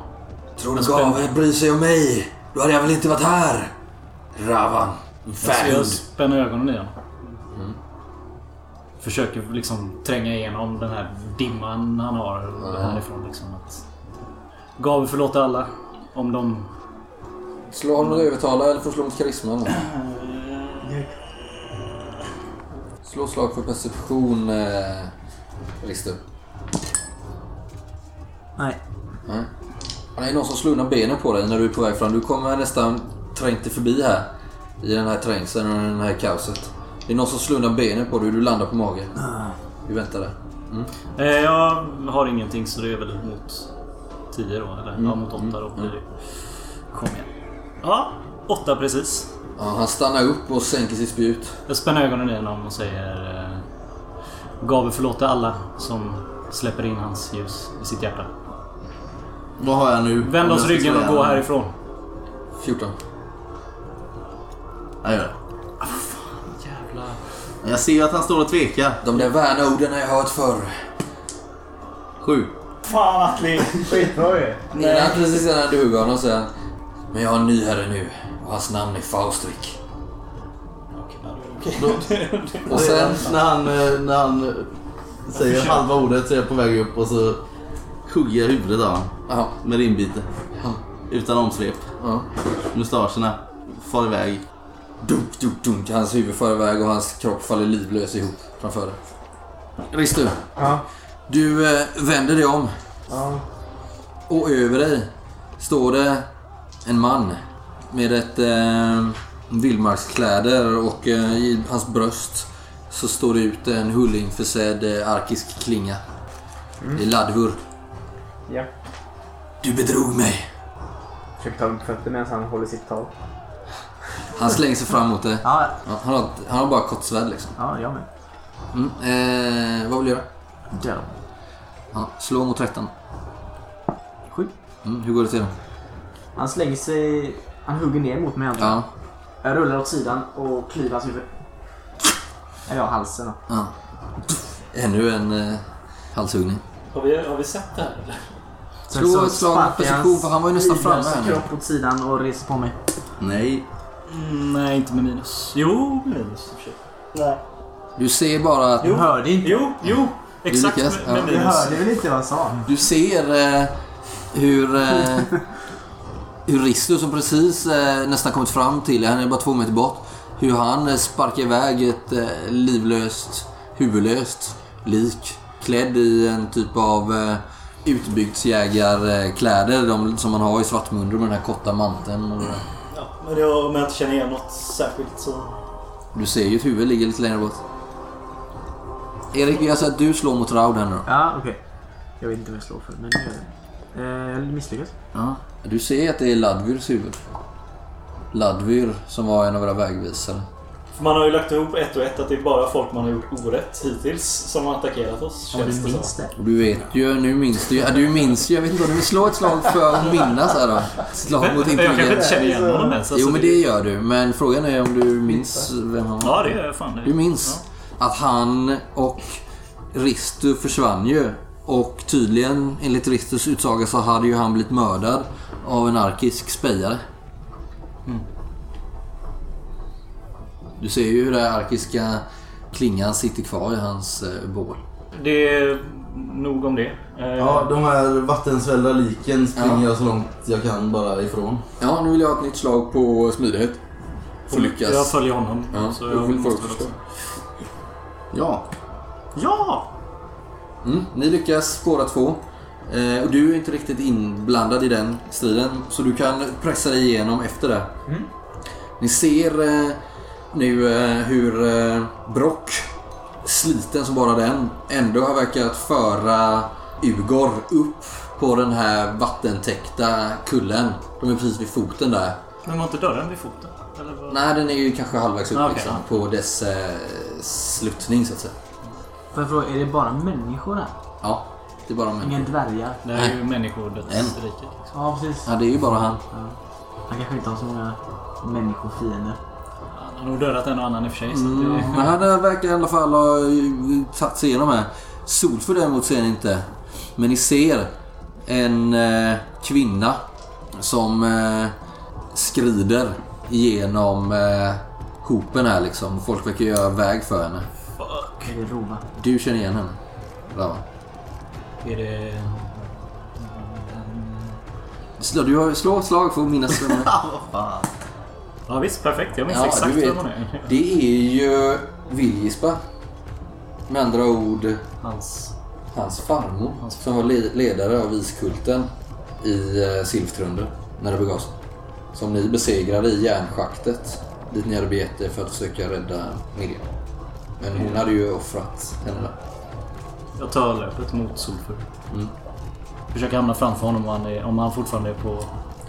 Tror Jag du spänner- Gave bryr sig om mig? Då hade jag väl inte varit här? Ravan. Så jag spänner ögonen i honom. Mm. Försöker liksom tränga igenom den här dimman han har härifrån. Liksom, att Gave förlåter alla. Om de... Slå honom att övertala eller får slå mot karisma. eller? Slå slag för perception, eh, Rister. Nej. Nej. Det är någon som slår undan benen på dig när du är på väg fram. Du kommer nästan trängt dig förbi här. I den här trängseln och den här kaoset. Det är någon som slår undan benen på dig och du landar på magen. Du väntar där. Eh, jag har ingenting så det är väl mot 10 då. Eller Mm. ja, mot 8 då blir det. Kom igen. Ja, 8 precis. Ja, han stannar upp och sänker sitt spjut. Jag spänner ögonen i honom och säger... Eh, Gave förlåter alla som släpper in hans ljus i sitt hjärta. Vad har jag nu? Vänd oss ryggen och gå härifrån. 14. Jag gör det. Jag ser ju att han står och tvekar. De där värna orden har jag hört förr. Sju. Fan Atli! Skitbra ju. Innan, precis innan du hugger honom säger han. Men jag har en ny herre nu. Och hans namn är Faustrik. Och sen... När han, eh, när han säger halva ordet så är jag på väg upp och så hugger jag huvudet av honom. Ja. Med rimbyte. Ja. Utan omsvep. Mustascherna far iväg. Dunk, dunk, dunk. Hans huvud far iväg och hans kropp faller livlös ihop framför dig. Ristu, Ja. du eh, vänder dig om Ja. och över dig står det en man med ett eh, vildmarkskläder och eh, i hans bröst så står det ut en hullingförsedd eh, arkisk klinga. Det är Ladvur. Ja. Du bedrog mig. Försöker ta upp fötter medan han håller sitt tal. Han slänger sig fram mot dig. Ja, han, har, han har bara kort svärd liksom. ja jag med. Mm. Eh, vad vill du göra? Död. Ja, slå mot 13. Sju. Mm, hur går det till? Han slänger sig... Han hugger ner mot mig. alltså. Ja, Jag rullar åt sidan och klyver hans huvud. Eller ja, halsen då. ja. Ännu en eh, halshuggning. Har vi, har vi sett det här eller? Slå ett slag jag precision, för han var ju nästan framme nu. kropp åt sidan och reser på mig. Nej. Mm, nej, inte med minus. Jo, med minus. Nej. Du ser bara att... Du hörde inte. Jo, jo. Exakt lyckas, med, med ja. Du minus. hörde väl inte vad jag sa? Du ser eh, hur... Eh, hur Risto som precis eh, nästan kommit fram till han är bara två meter bort. Hur han eh, sparkar iväg ett eh, livlöst, huvudlöst lik. Klädd i en typ av eh, utbygdsjägarkläder. De som man har i Svartmunder med den här korta manteln. Och men jag, om jag inte känner igen något särskilt så... Du ser ju att huvudet ligger lite längre bort. Erik, jag säger att du slår mot Raud här nu då. Ja, okej. Jag vet inte vad jag slår för, men jag gör det. Eh, jag misslyckas. Ja. Du ser att det är Ladvyrs huvud. Ladvyr som var en av våra vägvisare. Man har ju lagt ihop ett och ett att det är bara folk man har gjort orätt hittills som har attackerat oss. Känns du det minns det. Och du vet ju, nu minns du ju. Ja, du minns ju. Jag vet inte om du vill slå ett slag för att minnas här då? Slag mot Men, jag kanske inte intelligens. känner igen honom ens. Jo alltså, men det gör du. Men frågan är om du minns vem han var. Ja, det gör jag fan. Du minns att han och Ristu försvann ju. Och tydligen, enligt Ristus utsaga, så hade ju han blivit mördad av en arkisk spejare. Du ser ju hur den arkiska klingan sitter kvar i hans eh, bål. Det är nog om det. Eh, Ja, de här vattensvällda liken springer Ja. jag så långt jag kan bara ifrån. Ja, nu vill jag ha ett nytt slag på smidighet. Får lyckas. Jag följer honom. Ja, så jag vill måste också. Ja. Ja! Mm, ni lyckas båda två. Eh, och du är inte riktigt inblandad i den striden. Så du kan pressa dig igenom efter det. Ni ser eh, nu eh, hur eh, Brock, sliten som bara den, ändå har verkat föra Ugor upp på den här vattentäckta kullen. De är precis vid foten där. Men var inte dörren vid foten? Eller? Nej, den är ju kanske halvvägs upp Ah, okej, liksom, ja. på dess eh, sluttning så att säga. Får jag fråga, är det bara människor här? Ja, det är bara män. Ingen dvärgar? Det är ju människodödsriket. Liksom. Ja, precis. Ja, det är ju bara han. Han kanske inte har så många människofiender. Han har dödat en och annan i och för sig. Så Mm, det, men han eh, verkar i alla fall ha eh, tagit sig igenom här. Solför däremot ser ni inte. Men ni ser en eh, kvinna som eh, skrider genom eh, hopen här liksom. Folk verkar göra väg för henne. Är det Rova? Du känner igen henne? Rava. är det... Slå, du har slå ett slag för att minnas vem. Ja visst, perfekt. Jag minns Ja, exakt vet. vem hon är. Det är ju Vilgispa. Med andra ord Hans... hans farmor som var le- ledare av iskulten i eh, Silftrunder när det begav sig. Som ni besegrade i järnschaktet dit ni hade begett er för att försöka rädda Miriam. Men hon hade ju offrat henne där. Jag tar löpet mot Solfur. Mm. Försöker hamna framför honom om han, är, om han fortfarande är på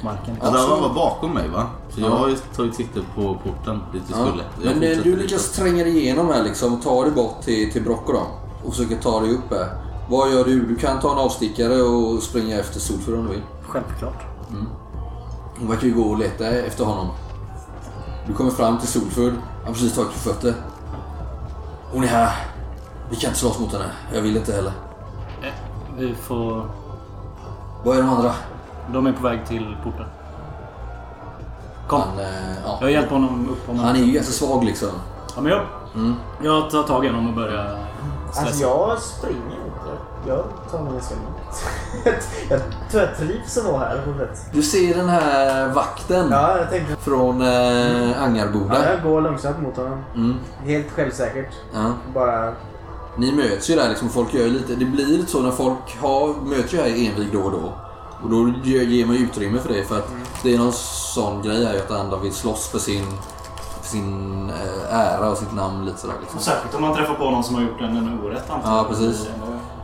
marken. Ja, Rava var bakom mig va? Så jag har ju tagit sikte på porten dit vi Ja. skulle. Jag Men eh, fortsätter du dit. lyckas tränga dig igenom här liksom och ta dig bort till, till Brocco då. Och försöker ta dig upp här. Vad gör du? Du kan ta en avstickare och springa efter Solfur om du vill. Självklart. Hon verkar ju gå och leta efter honom. Du kommer fram till Solfurd. Han har precis tagit på fötter. Hon är här. Vi kan inte slåss mot henne. Jag vill inte heller. Eh, Vi får... Vad är de andra? De är på väg till porten. Kom. Han, eh, ja. Jag hjälper honom upp om han är ju ganska svag liksom. Ja, men jag, Mm. jag tar tag i honom och börjar stressa. Alltså jag springer inte. Jag tar mig ganska lugnt. jag tror jag trivs att vara här på sätt. Du ser den här vakten Ja, jag tänkte... från eh, Ja, Angarboda. jag går långsamt mot honom. Mm. Helt självsäkert. Ja. Bara... Ni möts ju där liksom. Folk gör lite... Det blir lite så när folk har, möts ju här i envig då och då. Och då ger man utrymme för det för att det är någon sån grej här att andra vill slåss för sin, för sin eh, ära och sitt namn lite sådär liksom. Och Särskilt om man träffar på någon som har gjort en, en orätt antar Ja, precis.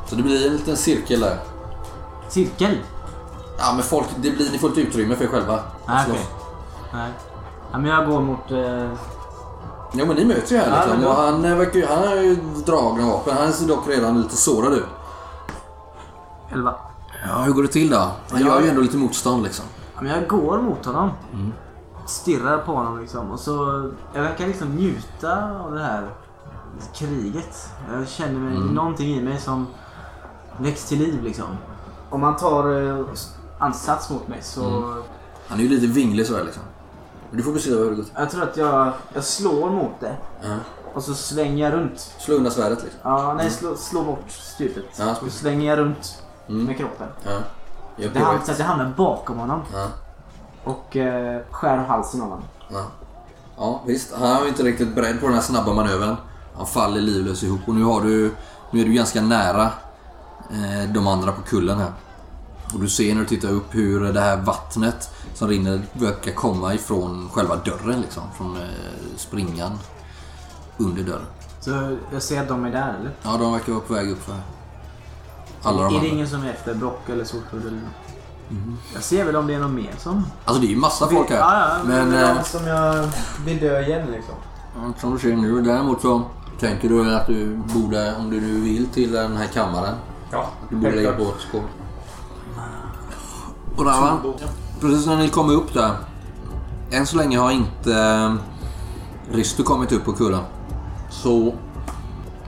Så det blir en liten cirkel där. Cirkel? Ja men folk, det blir, ni får lite utrymme för er själva. Nej, Så- okej. Nej. Ja, men jag går mot... Eh, Ja men ni möts ju här Ja, liksom. då- och han, eh, verkar, ju- han har ju dragna vapen. Han ser dock redan lite sårad ut. 11. Ja, hur går det till då? Han Ja, gör ju ändå lite motstånd liksom. Ja, men jag går mot honom. Stirrar på honom liksom. Och så... Jag verkar liksom njuta av det här kriget. Jag känner mig, någonting i mig som väcks till liv liksom. Om han tar eh, ansats mot mig så... Han är ju lite vinglig sådär liksom. Men du får beskriva hur det går till. Jag tror att jag, jag slår mot det. Ja. Och så svänger jag runt. Slå undan svärdet liksom. Ja, nej, slå, slå bort stupet. Ja, så svänger jag runt Mm. med kroppen. Ja. Det att jag hamnar bakom honom. Ja. Och eh, skär halsen av honom. Ja. ja, visst. Han är ju inte riktigt beredd på den här snabba manövern. Han faller livlös ihop och nu har du... Nu är du ganska nära eh, de andra på kullen här. Och du ser när du tittar upp hur det här vattnet som rinner verkar komma ifrån själva dörren liksom. Från eh, springan under dörren. Så jag ser att de är där eller? Ja, de verkar vara på väg upp för alla de är det andra. ingen som är efter Brock eller Solsjö eller något? Jag ser väl om det är någon mer som... Alltså det är ju massa folk här. Ja, ja, men Det är eh, som jag vill dö igen liksom. Ja, Som du ser nu. Däremot så tänker du att du borde, om du nu vill, till den här kammaren. Ja, Du borde lägga på ett skål. Och där va? Precis när ni kommer upp där. Än så länge har inte eh, Risto kommit upp på kullen. Så...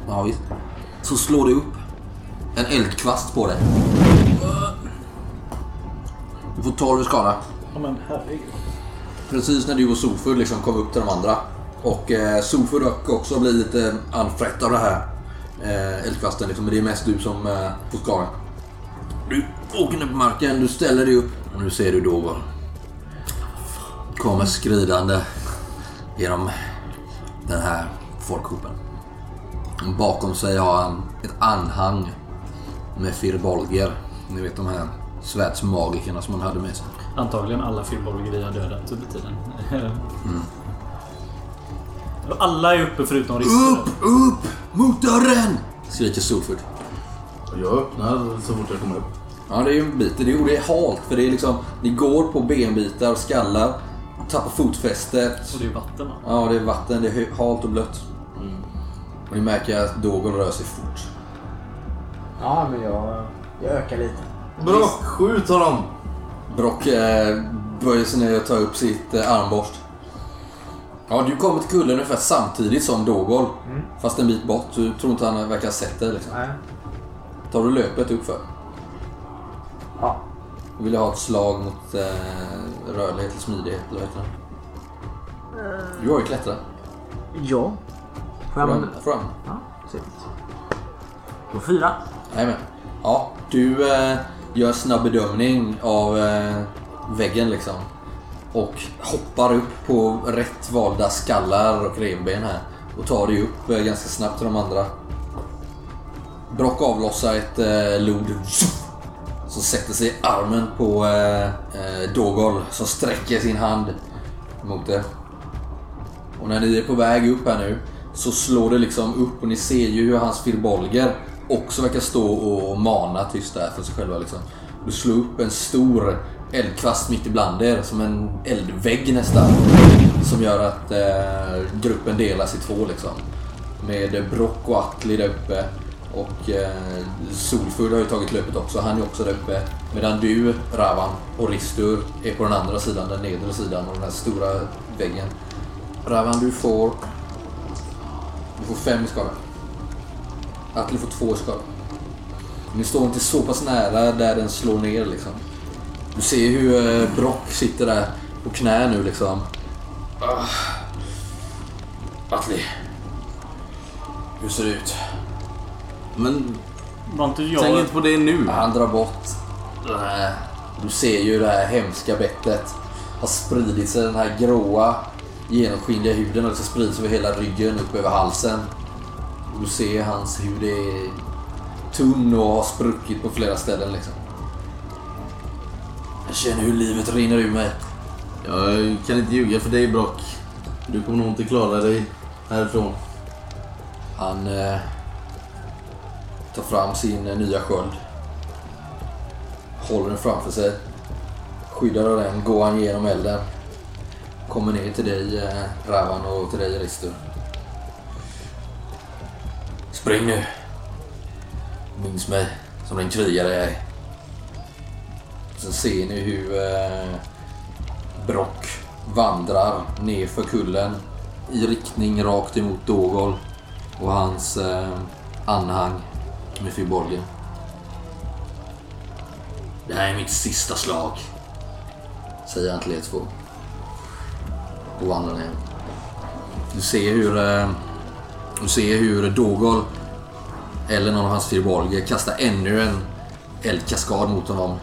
Ja visst. Så slår det upp en eldkvast på dig. Du får 12 skada. Ja, men herregud. Precis när du och Solfur liksom kom upp till de andra. Och eh, Solfur dock också blir lite anfrätt av det här eh, eldkvasten. Liksom. Men det är mest du som eh, får skada. Du åker ner på marken, du ställer dig upp. Och nu ser du vad kommer skridande genom den här folkhopen. Bakom sig har han ett anhang med firbolger. Ni vet de här svärdsmagikerna som man hade med sig. Antagligen alla filmbolger vi har dödat under tiden. Alla är uppe förutom Rister. Upp, upp! Mot dörren! Skriker Solford. Jag öppnar så fort jag kommer upp. Ja, det är ju en bit. Det är, det är halt för det är liksom... Ni går på benbitar och skallar. Tappar fotfästet. Och det är vatten va? Ja, det är vatten. Det är halt och blött. Och ni märker att Dogol rör sig fort. Ja, men jag, jag ökar lite. Bra, skjut honom! Brock eh, böjer sig ner och tar upp sitt eh, armborst. Ja, du kommer till kullen ungefär samtidigt som Dogol. Fast en bit bort. Du tror inte han verkar ha sett dig liksom. Nej. Tar du löpet uppför? Ja. Du vill ha ett slag mot eh, rörlighet eller smidighet eller vad heter det? Du har ju klättrat. Ja. Får jag använda Fram. fram. Ja, trevligt. På fyra. Jajamän. Ja, du eh, gör snabb bedömning av eh, väggen liksom. Och hoppar upp på rätt valda skallar och revben här. Och tar dig upp eh, ganska snabbt till de andra. Brock avlossar ett eh, lod. Som sätter sig i armen på eh, eh, Dogol som sträcker sin hand mot det. Och när ni är på väg upp här nu så slår det liksom upp och ni ser ju hur hans firbolger också verkar stå och mana tyst där för sig själva liksom. Du slår upp en stor eldkvast mitt ibland er som en eldvägg nästan. Som gör att eh, gruppen delas i två liksom. Med Brock och Atli där uppe. Och eh, Solfurd har ju tagit löpet också, han är också där uppe. Medan du, Ravan och Ristur är på den andra sidan, den nedre sidan av den här stora väggen. Ravan, du får... Du får fem i skada. Atli får två skada. Ni står inte så pass nära där den slår ner liksom. Du ser hur eh, Brock sitter där på knä nu liksom. Ah. Atli. Hur ser det ut? Men Var inte tänk jag... inte på det nu. Han drar bort... Du ser ju det här hemska bettet. Har spridit sig den här gråa genomskinliga huden och liksom sprids över hela ryggen upp över halsen. Och ser hans hud är tunn och har spruckit på flera ställen liksom. Jag känner hur livet rinner ur mig. Jag kan inte ljuga för dig Brock. Du kommer nog inte klara dig härifrån. Han eh, tar fram sin eh, nya sköld. Håller den framför sig. Skyddar av den går han genom elden. Kommer ner till dig eh, Ravan och till dig Ristur. Spring nu. Minns mig som den krigare jag är. Sen ser ni hur eh, Brock vandrar ner för kullen i riktning rakt emot Dogol och hans eh, anhang med Fyborgen. Det här är mitt sista slag. Säger han till er två. Och vandrar ner. Du ser hur... Eh, du ser hur Dogol eller någon av hans Fiborger kastar ännu en eldkaskad mot honom.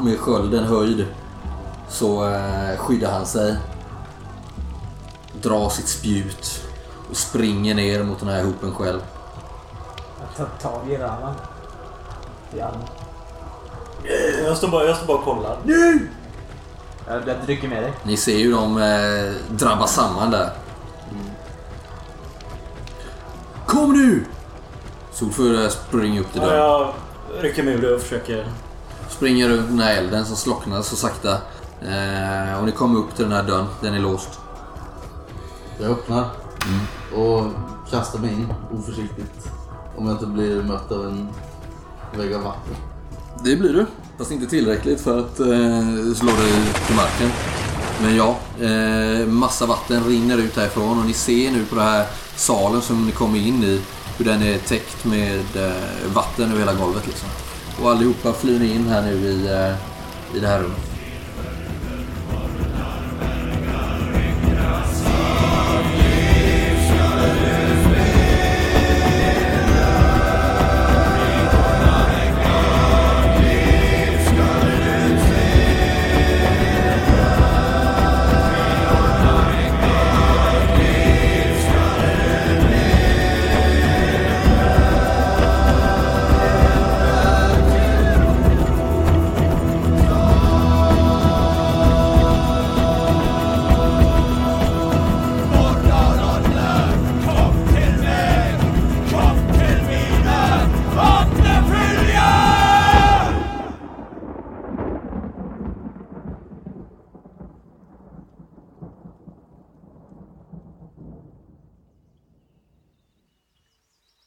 Med skölden höjd så eh, skyddar han sig. Drar sitt spjut och springer ner mot den här hopen själv. Jag tar tag i armen. Jag står bara, jag står bara och kollar. Jag, jag trycker med dig. Ni ser ju de eh, drabbas samman där. Kom nu! Solfur springer upp till Ja, dörren. jag rycker mig ur det och försöker... Springer runt den här elden som slocknar så sakta. Eh, och ni kommer upp till den här dörren. Den är låst. Jag öppnar och kastar mig in oförsiktigt. Om jag inte blir mött av en vägg av vatten. Det blir du. Fast inte tillräckligt för att eh, slå dig till marken. Men ja, eh, massa vatten rinner ut härifrån och ni ser nu på den här salen som ni kommer in i hur den är täckt med eh, vatten över hela golvet liksom. Och allihopa flyr ni in här nu i, eh, i det här rummet.